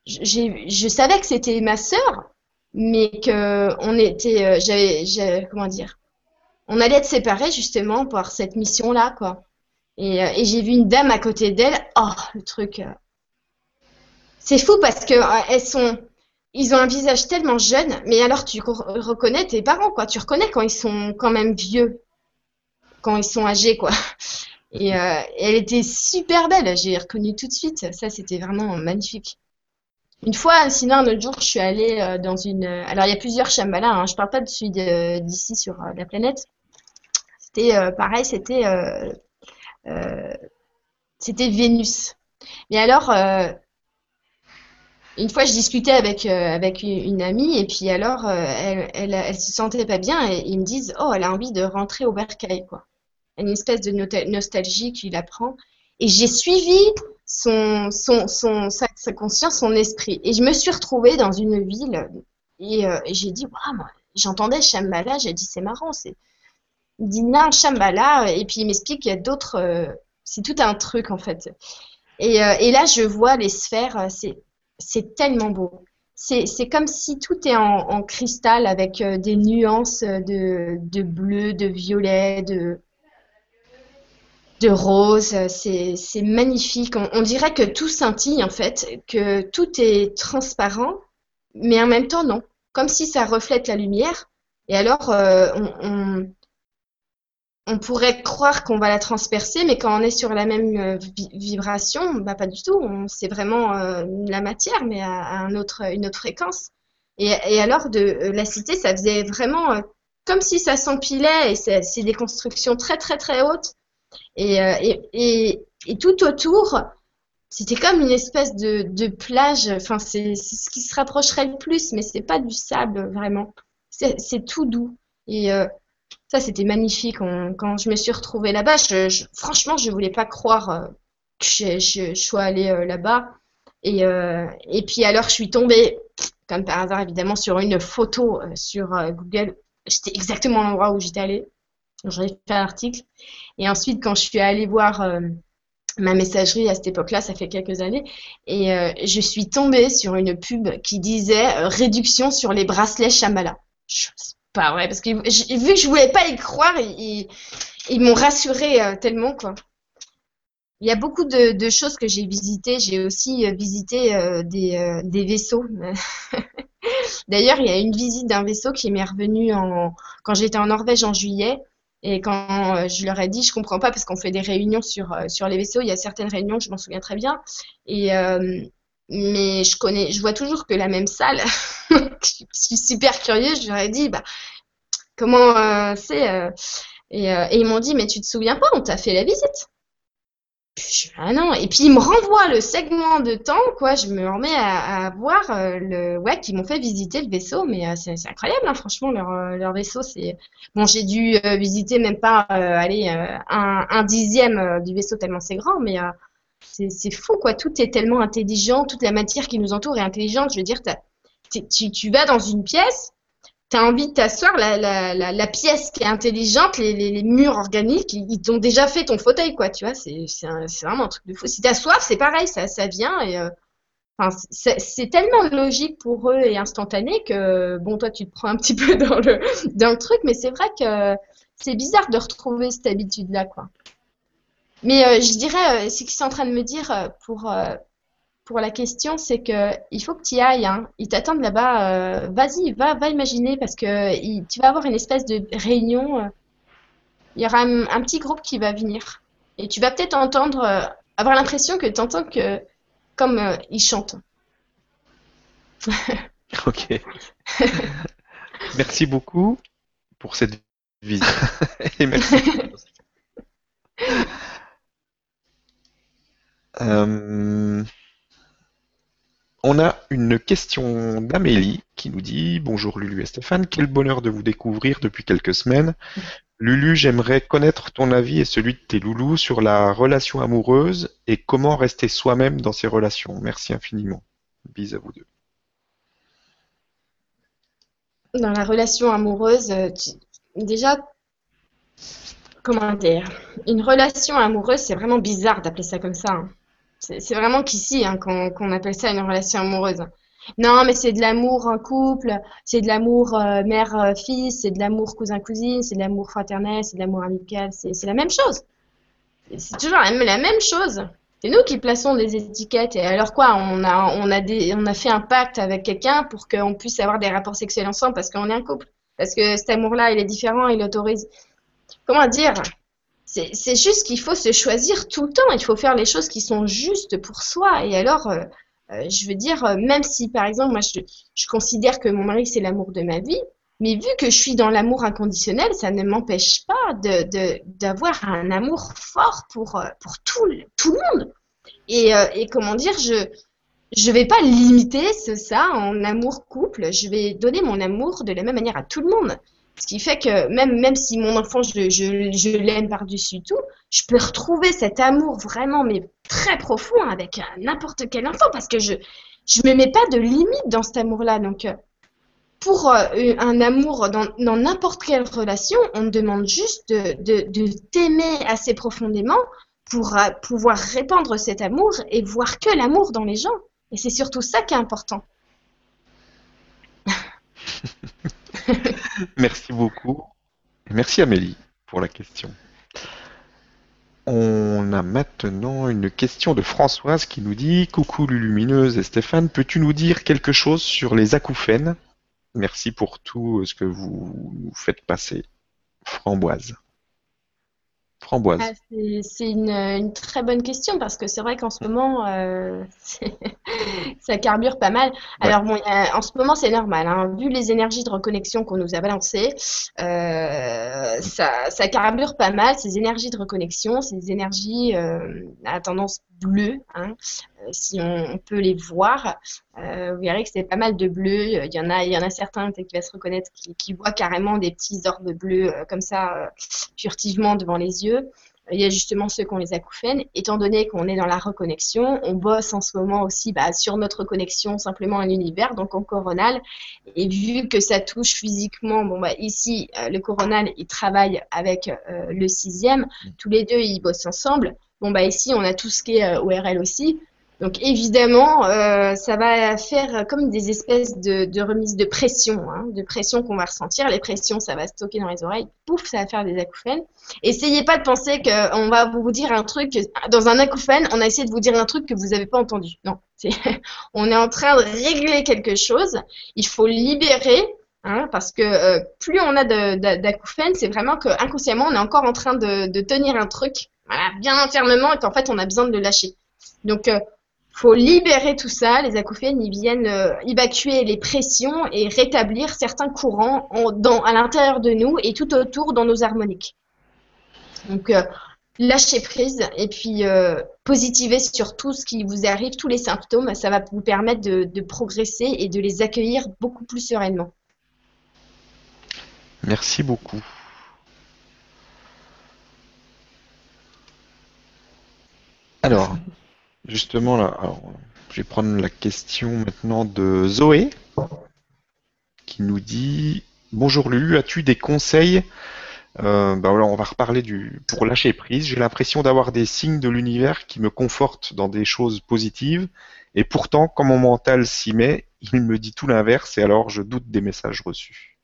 je savais que c'était ma sœur, mais que on était, euh, j'avais, comment dire, on allait être séparés justement par cette mission-là, quoi. Et, euh, et j'ai vu une dame à côté d'elle. Oh, le truc. Euh, c'est fou parce que elles sont, ils ont un visage tellement jeune, mais alors tu reconnais tes parents, quoi. Tu reconnais quand ils sont quand même vieux, quand ils sont âgés, quoi. Et, et elle était super belle. J'ai reconnu tout de suite. Ça, c'était vraiment magnifique. Une fois, sinon, un autre jour, je suis allée euh, dans une. Euh, alors, il y a plusieurs Shambhala, hein, je parle pas de celui d'ici sur euh, la planète. C'était pareil, c'était. c'était Vénus. Mais alors, une fois, je discutais avec, avec une amie, et puis alors, elle, elle, elle, se sentait pas bien, et ils me disent Oh, elle a envie de rentrer au bercail, quoi. Une espèce de nostalgie qui la prend. Et j'ai suivi son, son, son, sa, conscience, son esprit. Et je me suis retrouvée dans une ville et, euh, j'ai dit, waouh, j'entendais Shambhala, j'ai dit, c'est marrant. C'est... Il dit, non, Shambhala, et puis il m'explique qu'il y a d'autres. Euh, c'est tout un truc en fait. Et, euh, et là, je vois les sphères, c'est, c'est tellement beau. C'est, comme si tout est en, cristal avec des nuances de, de bleu, de violet, de, rose. C'est magnifique. On, dirait que tout scintille en fait, que tout est transparent, mais en même temps non. Comme si ça reflète la lumière. Et alors, euh, on, pourrait croire qu'on va la transpercer, mais quand on est sur la même euh, vibration, bah pas du tout. C'est vraiment euh, la matière, mais à, une autre fréquence. Et, alors, de la cité, ça faisait vraiment comme si ça s'empilait, et c'est des constructions très très très hautes euh, et, tout autour, c'était comme une espèce de, plage. Enfin, c'est ce qui se rapprocherait le plus, mais c'est pas du sable vraiment. C'est tout doux. Et euh, ça, c'était magnifique. quand je me suis retrouvée là-bas, je, franchement, je voulais pas croire euh, que je, sois allée là-bas. Et, et puis alors, je suis tombée, comme par hasard évidemment, sur une photo sur Google. J'étais exactement l'endroit où j'étais allée. J'avais fait un article. Et ensuite, quand je suis allée voir euh, ma messagerie à cette époque-là, ça fait quelques années, et euh, je suis tombée sur une pub qui disait euh, réduction sur les bracelets Shambhala. C'est pas vrai, parce que vu que je voulais pas y croire, ils, m'ont rassurée euh, tellement, quoi. Il y a beaucoup de, choses que j'ai visitées. J'ai aussi visité des, des, vaisseaux. <laughs> D'ailleurs, il y a une visite d'un vaisseau qui m'est revenue en, quand j'étais en Norvège en juillet. Et quand euh, je leur ai dit, je comprends pas parce qu'on fait des réunions sur, euh, sur les vaisseaux, il y a certaines réunions, je m'en souviens très bien. Et, euh, mais je connais, je vois toujours que la même salle. <laughs> je suis super curieuse, ai dit, bah, comment c'est et, et, ils m'ont dit, mais tu te souviens pas, on t'a fait la visite? Ah non. Et puis, ils me renvoient le segment de temps, quoi. Je me remets à, voir euh, le. Ouais, qui m'ont fait visiter le vaisseau, mais euh, c'est incroyable, hein, franchement, leur, euh, leur vaisseau. c'est Bon, j'ai dû visiter même pas, aller un, un, dixième du vaisseau tellement c'est grand, mais c'est fou, quoi. Tout est tellement intelligent, toute la matière qui nous entoure est intelligente. Je veux dire, tu, tu vas dans une pièce, tu as envie de t'asseoir, la, la, la, pièce qui est intelligente, les, les, les murs organiques, ils, t'ont déjà fait ton fauteuil, quoi, tu vois, c'est vraiment un truc de fou. Si t'as soif, c'est pareil, ça, ça vient euh, enfin, c'est tellement logique pour eux et instantané que, bon, toi, tu te prends un petit peu <laughs> dans le, dans le truc, mais c'est vrai que c'est bizarre de retrouver cette habitude-là, quoi. Mais euh, je dirais, euh, ce qu'ils sont en train de me dire euh, pour, pour la question, c'est que il faut que tu y ailles. Hein. Ils t'attendent là-bas. Euh, vas-y, va, va imaginer parce que tu vas avoir une espèce de réunion. Euh. il y aura un, petit groupe qui va venir. Et tu vas peut-être entendre, euh, avoir l'impression que tu entends que, comme ils chantent. <laughs>
ok. <laughs> merci beaucoup pour cette visite. <laughs> Et merci. Euh... On a une question d'Amélie qui nous dit Bonjour Lulu et Stéphane, quel bonheur de vous découvrir depuis quelques semaines. Lulu, j'aimerais connaître ton avis et celui de tes loulous sur la relation amoureuse et comment rester soi-même dans ces relations. Merci infiniment. Bis à vous deux.
Dans la relation amoureuse, euh, déjà, comment dire? Une relation amoureuse, c'est vraiment bizarre d'appeler ça comme ça. Hein. C'est vraiment qu'ici hein, qu'on appelle ça une relation amoureuse. Non, mais c'est de l'amour en couple, c'est de l'amour euh, mère-fils, c'est de l'amour cousin-cousine, c'est de l'amour fraternel, c'est de l'amour amical, c'est la même chose. C'est toujours la, même chose. C'est nous qui plaçons des étiquettes. Et alors quoi on a, on a fait un pacte avec quelqu'un pour qu'on puisse avoir des rapports sexuels ensemble parce qu'on est un couple. Parce que cet amour-là, il est différent, il autorise. Comment dire? C'est juste qu'il faut se choisir tout le temps. Il faut faire les choses qui sont justes pour soi. Et alors, euh, euh, je veux dire, euh, même si par exemple, moi, je, considère que mon mari, c'est l'amour de ma vie, mais vu que je suis dans l'amour inconditionnel, ça ne m'empêche pas d'avoir de, un amour fort pour, pour tout, tout le monde. Et, et comment dire, je je vais pas limiter ça en amour couple. Je vais donner mon amour de la même manière à tout le monde. Ce qui fait que même, même si mon enfant, je, je, je l'aime par-dessus tout, je peux retrouver cet amour vraiment, mais très profond avec n'importe quel enfant parce que je ne me mets pas de limite dans cet amour-là. Donc, euh, pour euh, un amour dans n'importe quelle relation, on demande juste de, de, de t'aimer assez profondément pour euh, pouvoir répandre cet amour et voir que l'amour dans les gens. Et c'est surtout ça qui est important. <laughs>
Merci beaucoup. Merci Amélie pour la question. On a maintenant une question de Françoise qui nous dit Coucou Lulumineuse et Stéphane, peux-tu nous dire quelque chose sur les acouphènes? Merci pour tout ce que vous nous faites passer. Framboise. Framboise. Ah,
c'est une, très bonne question parce que c'est vrai qu'en ce moment, euh, <laughs> ça carbure pas mal. Alors bon, en ce moment, c'est normal. Hein. Vu les énergies de reconnexion qu'on nous a balancées, euh, ça, carbure pas mal. Ces énergies de reconnexion, ces énergies euh, à tendance bleue, hein, si on, peut les voir, vous verrez que c'est pas mal de bleu. Il y en a, il y en a certains qui vont se reconnaître qui, qui voient carrément des petits orbes bleus comme ça furtivement devant les yeux il y a justement ceux qui ont les acouphènes. Étant donné qu'on est dans la reconnexion, on bosse en ce moment aussi bah, sur notre connexion simplement à l'univers, donc en coronal. Et vu que ça touche physiquement, bon bah ici euh, le coronal il travaille avec euh, le sixième, tous les deux ils bossent ensemble. Bon, bah ici, on a tout ce qui est euh, ORL aussi. Donc évidemment, euh, ça va faire comme des espèces de, de remise de pression, hein, de pression qu'on va ressentir. Les pressions, ça va stocker dans les oreilles. Pouf, ça va faire des acouphènes. Essayez pas de penser qu'on va vous dire un truc. Dans un acouphène, on a essayé de vous dire un truc que vous n'avez pas entendu. Non, <laughs> on est en train de régler quelque chose. Il faut libérer. Hein, parce que euh, plus on a d'acouphènes, c'est vraiment qu'inconsciemment, on est encore en train de tenir un truc voilà, bien fermement et qu'en fait, on a besoin de le lâcher. Donc, euh, faut libérer tout ça. Les acouphènes, ils viennent euh, évacuer les pressions et rétablir certains courants dans, à l'intérieur de nous et tout autour dans nos harmoniques. Donc, euh, lâcher prise et puis euh, positiver sur tout ce qui vous arrive, tous les symptômes. Ça va vous permettre de, de progresser et de les accueillir beaucoup plus sereinement.
Merci beaucoup. Alors, Justement, là, je vais prendre la question maintenant de Zoé, qui nous dit Bonjour Lulu, as-tu des conseils? Euh, bah on va reparler du pour lâcher prise. J'ai l'impression d'avoir des signes de l'univers qui me confortent dans des choses positives, et pourtant, quand mon mental s'y met, il me dit tout l'inverse, et alors je doute des messages reçus.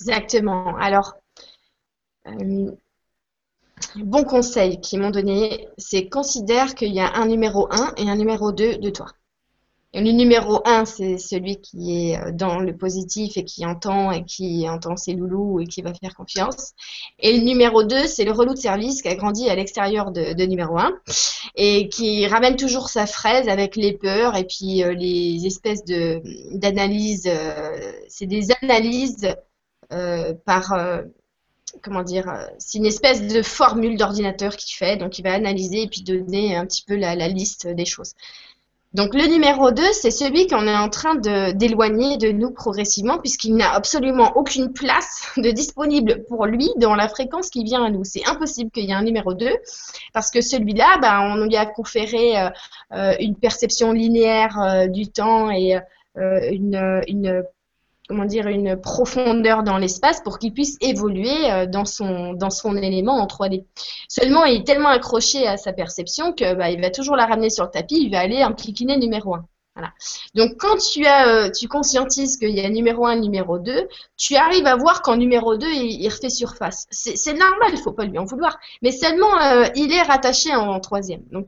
Exactement. Alors, euh, bon conseil qu'ils m'ont donné, c'est considère qu'il y a un numéro 1 et un numéro 2 de toi. le numéro 1, c'est celui qui est euh, dans le positif et qui entend et qui entend ses loulous et qui va faire confiance. Et le numéro 2, c'est le relou de service qui a grandi à l'extérieur de, numéro 1 et qui ramène toujours sa fraise avec les peurs et puis euh, les espèces d'analyses. Euh, c'est des analyses par comment dire, euh, c'est une espèce de formule d'ordinateur qu'il fait, donc il va analyser et puis donner un petit peu la, liste des choses. Donc le numéro 2, c'est celui qu'on est en train d'éloigner de, nous progressivement puisqu'il n'a absolument aucune place de disponible pour lui dans la fréquence qui vient à nous. C'est impossible qu'il y ait un numéro 2 parce que celui-là, bah, on lui a conféré euh, euh, une perception linéaire du temps et une comment dire, une profondeur dans l'espace pour qu'il puisse évoluer euh, dans son, dans son élément en 3D. Seulement, il est tellement accroché à sa perception que bah, il va toujours la ramener sur le tapis, il va aller impliquer numéro 1. Voilà. Donc quand tu as, euh, tu conscientises qu'il y a numéro 1 numéro 2, tu arrives à voir qu'en numéro 2, il, refait surface. C'est normal, il faut pas lui en vouloir. Mais seulement, euh, il est rattaché en, troisième. Donc,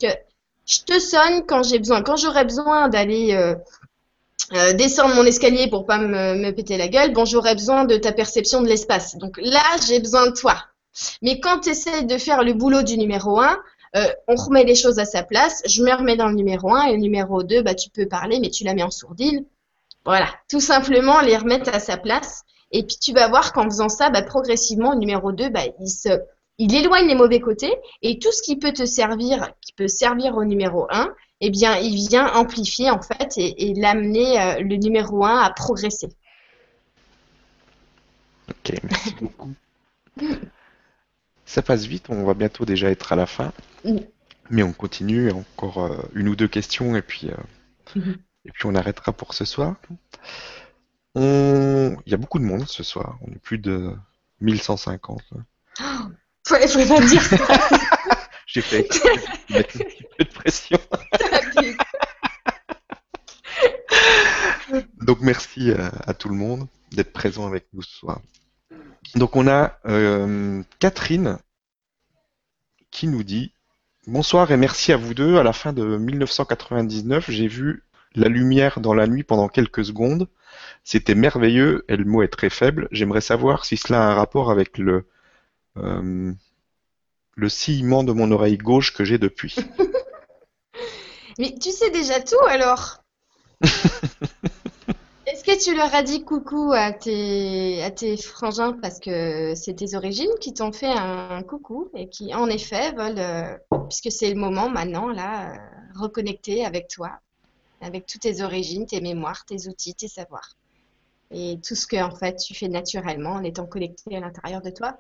je te sonne quand j'ai besoin. Quand j'aurai besoin d'aller descendre mon escalier pour pas me, péter la gueule, bon, j'aurais besoin de ta perception de l'espace. Donc là, j'ai besoin de toi. Mais quand tu essaies de faire le boulot du numéro 1, euh, on remet les choses à sa place, je me remets dans le numéro 1 et le numéro 2, bah, tu peux parler, mais tu la mets en sourdine. Voilà, tout simplement les remettre à sa place. Et puis tu vas voir qu'en faisant ça, bah, progressivement, le numéro 2, bah, il, se, il éloigne les mauvais côtés et tout ce qui peut te servir, qui peut servir au numéro 1, eh bien, il vient amplifier en fait et, l'amener euh, le numéro 1 à progresser.
Ok, merci <laughs> beaucoup. Ça passe vite, on va bientôt déjà être à la fin. Mm. Mais on continue, encore euh, une ou deux questions et puis, euh, mm-hmm. et puis on arrêtera pour ce soir. Il y a beaucoup de monde ce soir, on est plus de 1150. Il
ne faut pas dire ça. <laughs>
J'ai <laughs> fait un petit peu de pression. <laughs> Donc merci à, tout le monde d'être présent avec nous ce soir. Donc on a euh, Catherine qui nous dit Bonsoir et merci à vous deux. À la fin de 1999, j'ai vu la lumière dans la nuit pendant quelques secondes. C'était merveilleux et le mot est très faible. J'aimerais savoir si cela a un rapport avec le euh, le sillement de mon oreille gauche que j'ai depuis. <laughs>
Mais tu sais déjà tout alors <laughs> Est-ce que tu leur as dit coucou à tes, à tes frangins parce que c'est tes origines qui t'ont fait un coucou et qui en effet veulent, euh, puisque c'est le moment maintenant là, euh, reconnecter avec toi, avec toutes tes origines, tes mémoires, tes outils, tes savoirs. Et tout ce que en fait tu fais naturellement en étant connecté à l'intérieur de toi.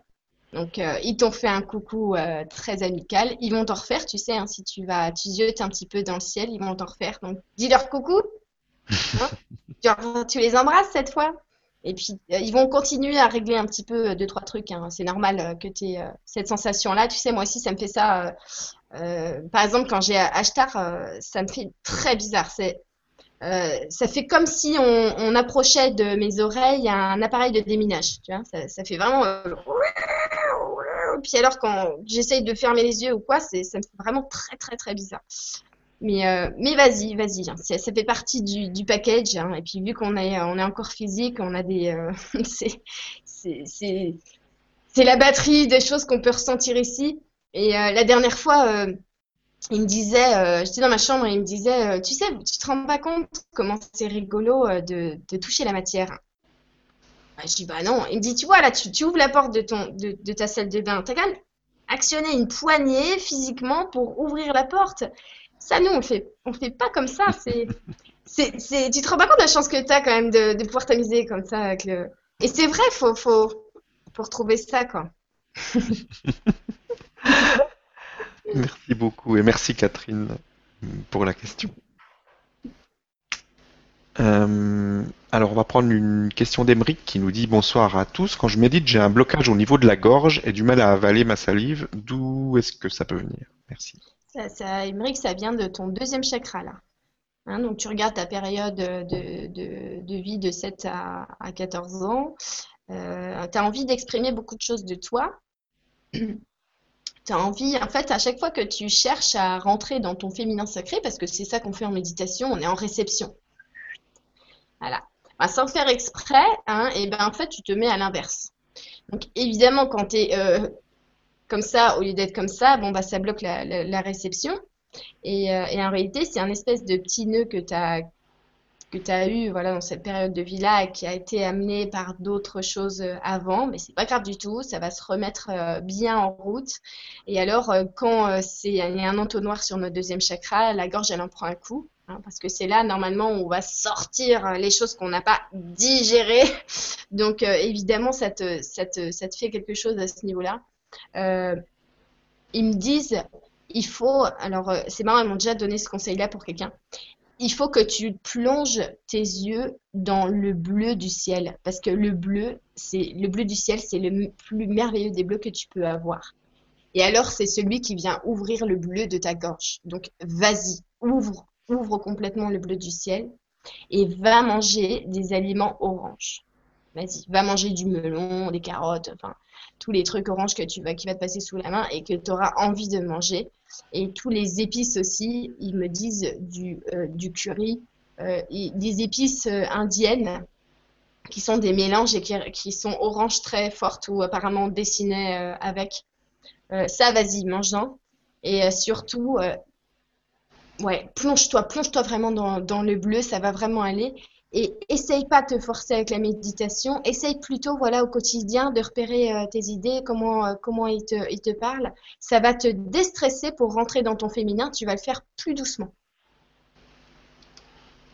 Donc, euh, ils t'ont fait un coucou euh, très amical. Ils vont t'en refaire, tu sais, hein, si tu vas, tu un petit peu dans le ciel, ils vont t'en refaire. Donc, dis-leur coucou. <laughs> Hein tu les embrasses cette fois. Et puis, euh, ils vont continuer à régler un petit peu deux, trois trucs. hein. C'est normal que tu aies cette sensation-là. Tu sais, moi aussi, ça me fait ça. par exemple, quand j'ai Ashtar, ça me fait très bizarre. C'est, euh, ça fait comme si on, on approchait de mes oreilles un appareil de déminage. Tu vois, ça, ça fait vraiment. euh, Puis alors, quand j'essaye de fermer les yeux ou quoi, ça me fait vraiment très, très, très bizarre. Mais, euh, mais vas-y, vas-y. Ça fait partie du, package. hein. Et puis, vu qu'on est, on est encore physique, on a des. euh, <laughs> c'est, la batterie des choses qu'on peut ressentir ici. Et euh, la dernière fois, euh, il me disait, j'étais dans ma chambre et il me disait, tu sais, tu te rends pas compte comment c'est rigolo de toucher la matière. Bah, je dis, bah non. Il me dit, tu vois, là, tu, tu ouvres la porte de, ton, de, ta salle de bain. T'as qu'à actionner une poignée physiquement pour ouvrir la porte. Ça, nous, on le fait, on fait pas comme ça. C'est, c'est, tu te rends pas compte de la chance que t'as quand même de, pouvoir t'amuser comme ça. Et c'est vrai, faut, faut, faut retrouver ça, quoi. <laughs>
Merci beaucoup et merci Catherine pour la question. Euh, alors, on va prendre une question d'Emeric qui nous dit Bonsoir à tous. Quand je médite, j'ai un blocage au niveau de la gorge et du mal à avaler ma salive. D'où est-ce que ça peut venir? Merci.
Ça, ça, Émeric, ça vient de ton deuxième chakra, là. Hein, donc, tu regardes ta période de, vie de 7 à, à 14 ans. Euh, tu as envie d'exprimer beaucoup de choses de toi. <clears throat> Tu as envie, en fait, à chaque fois que tu cherches à rentrer dans ton féminin sacré, parce que c'est ça qu'on fait en méditation, on est en réception. Voilà. Sans faire exprès, hein, et ben, en fait, tu te mets à l'inverse. Donc, évidemment, quand tu es euh, comme ça, au lieu d'être comme ça, bon, bah, ça bloque la, réception. Et, euh, et en réalité, c'est un espèce de petit nœud que tu as, que eu voilà, dans cette période de vie-là et qui a été amené par d'autres choses euh, avant. Mais c'est pas grave du tout, ça va se remettre bien en route. Et alors, quand c'est, il y a un entonnoir sur notre deuxième chakra, la gorge, elle en prend un coup. Hein, parce que c'est là, normalement, où on va sortir euh, les choses qu'on n'a pas digérées. <laughs> Donc, euh, évidemment, ça te, fait quelque chose à ce niveau-là. Euh, ils me disent, il faut, alors c'est marrant, ils m'ont déjà donné ce conseil-là pour quelqu'un. Il faut que tu plonges tes yeux dans le bleu du ciel, parce que le bleu, c'est le bleu du ciel, c'est le plus merveilleux des bleus que tu peux avoir. Et alors, c'est celui qui vient ouvrir le bleu de ta gorge. Donc, vas-y, ouvre, ouvre complètement le bleu du ciel et va manger des aliments oranges. Vas-y, va manger du melon, des carottes, enfin, tous les trucs oranges que tu vas, qui va te passer sous la main et que tu auras envie de manger. Et tous les épices aussi, ils me disent du, euh, curry, euh, et des épices euh, indiennes qui sont des mélanges et qui, sont oranges très fortes ou apparemment dessinées avec. Ça, vas-y, mange-en. Et surtout, ouais, plonge-toi, plonge-toi vraiment dans, le bleu, ça va vraiment aller. Et essaye pas de te forcer avec la méditation, essaye plutôt, voilà, au quotidien de repérer euh, tes idées, comment, euh, comment ils te, ils parlent. Ça va te déstresser pour rentrer dans ton féminin, tu vas le faire plus doucement.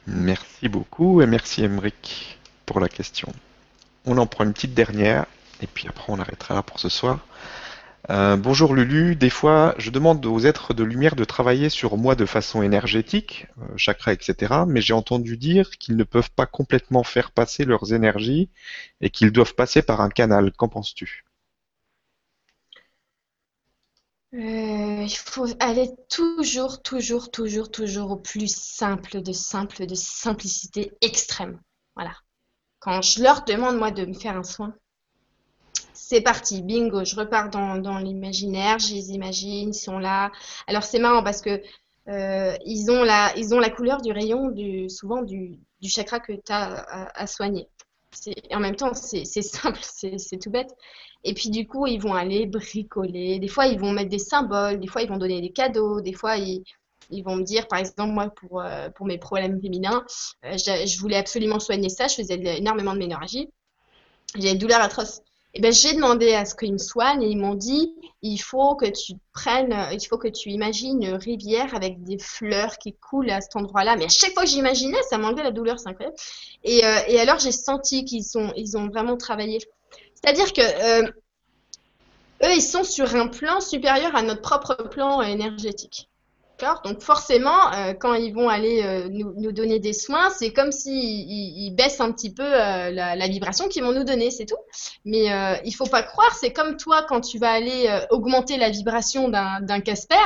Merci beaucoup et merci Emeric pour la question. On en prend une petite dernière et puis après on arrêtera là pour ce soir. Euh, bonjour Lulu, des fois je demande aux êtres de lumière de travailler sur moi de façon énergétique, euh, chakra, etc. Mais j'ai entendu dire qu'ils ne peuvent pas complètement faire passer leurs énergies et qu'ils doivent passer par un canal. Qu'en penses-tu?
Euh, il faut aller toujours, toujours, toujours, toujours au plus simple de simple, de simplicité extrême. Voilà. Quand je leur demande, moi, de me faire un soin, c'est parti, bingo, je repars dans, l'imaginaire, je les imagine, ils sont là. Alors c'est marrant parce que euh, ils ont la, couleur du rayon souvent du, chakra que tu as à, soigner. Et en même temps, c'est simple, <laughs> c'est tout bête. Et puis du coup, ils vont aller bricoler. Des fois, ils vont mettre des symboles, des fois, ils vont donner des cadeaux, des fois, ils, vont me dire, par exemple, moi, pour, euh, mes problèmes féminins, euh, je, voulais absolument soigner ça, je faisais énormément de ménorragie. J'ai des douleurs atroces. Et ben, j'ai demandé à ce qu'ils me soignent et ils m'ont dit, il faut que tu prennes, il faut que tu imagines une rivière avec des fleurs qui coulent à cet endroit-là. Mais à chaque fois que j'imaginais, ça m'enlevait la douleur, c'est incroyable. Et, euh, et alors, j'ai senti qu'ils ils ont vraiment travaillé. C'est-à-dire que euh, eux, ils sont sur un plan supérieur à notre propre plan énergétique. Donc forcément, euh, quand ils vont aller euh, nous, donner des soins, c'est comme s'ils ils, ils baissent un petit peu euh, la, vibration qu'ils vont nous donner, c'est tout. Mais il faut pas croire, c'est comme toi quand tu vas aller augmenter la vibration d'un Casper,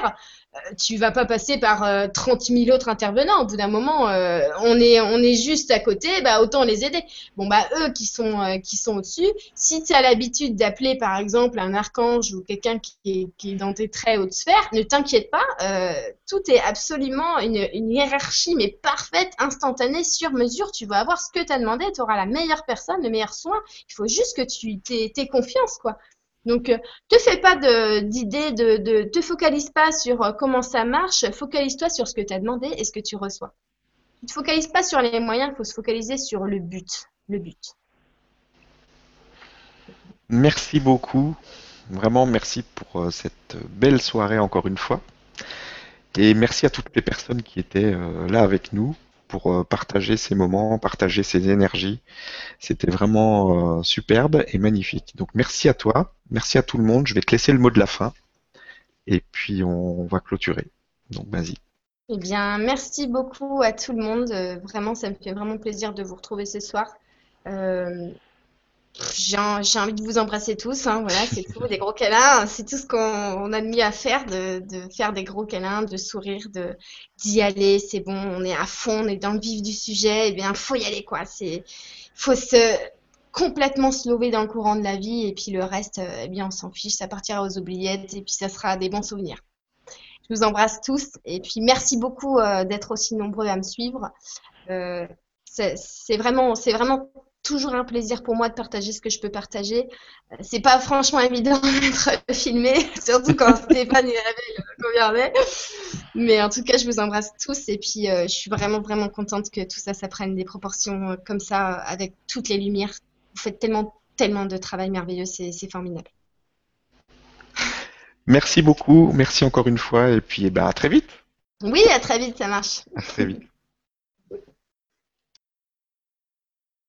tu vas pas passer par euh, 30 000 autres intervenants. Au bout d'un moment, euh, on est on est juste à côté, bah autant les aider. Bon bah eux qui sont euh, qui sont au-dessus, si tu as l'habitude d'appeler par exemple un archange ou quelqu'un qui est, qui est dans tes très hautes sphères, ne t'inquiète pas, euh, tout est absolument une, une hiérarchie mais parfaite, instantanée, sur mesure. Tu vas avoir ce que tu as demandé, tu auras la meilleure personne, le meilleur soin. Il faut juste que tu t'aies confiance quoi. Donc, euh, te fais pas d'idées, de, te focalise pas sur euh, comment ça marche, focalise-toi sur ce que tu as demandé et ce que tu reçois. Ne te focalise pas sur les moyens, il faut se focaliser sur le but. Le but.
Merci beaucoup. Vraiment, merci pour euh, cette belle soirée encore une fois. Et merci à toutes les personnes qui étaient là avec nous pour euh, partager ces moments, partager ces énergies. C'était vraiment euh, superbe et magnifique. Donc merci à toi, merci à tout le monde. Je vais te laisser le mot de la fin et puis on va clôturer. Donc vas-y.
Eh bien, merci beaucoup à tout le monde. Euh, vraiment, ça me fait vraiment plaisir de vous retrouver ce soir. J'ai en- j'ai envie de vous embrasser tous, hein, voilà, c'est <laughs> tout, des gros câlins, c'est tout ce qu'on on a mieux à faire, de, de faire des gros câlins, de sourire, de d'y aller, c'est bon, on est à fond, on est dans le vif du sujet, eh bien, faut y aller, quoi, c'est, faut se complètement se lever dans le courant de la vie, et puis le reste, euh, eh bien, on s'en fiche, ça partira aux oubliettes, et puis ça sera des bons souvenirs. Je vous embrasse tous, et puis merci beaucoup, euh, d'être aussi nombreux à me suivre. Euh, c'est vraiment, c'est vraiment toujours un plaisir pour moi de partager ce que je peux partager. Euh, C'est pas franchement évident <laughs> d'être filmé, <laughs> surtout quand <laughs> Stéphane il révèle combien. Mais en tout cas, je vous embrasse tous et puis euh, je suis vraiment vraiment contente que tout ça, ça prenne des proportions euh, comme ça, avec toutes les lumières. Vous faites tellement tellement de travail merveilleux, c'est c'est formidable.
Merci beaucoup, merci encore une fois et puis eh ben, à très vite.
Oui, à très vite, ça marche.
À très vite.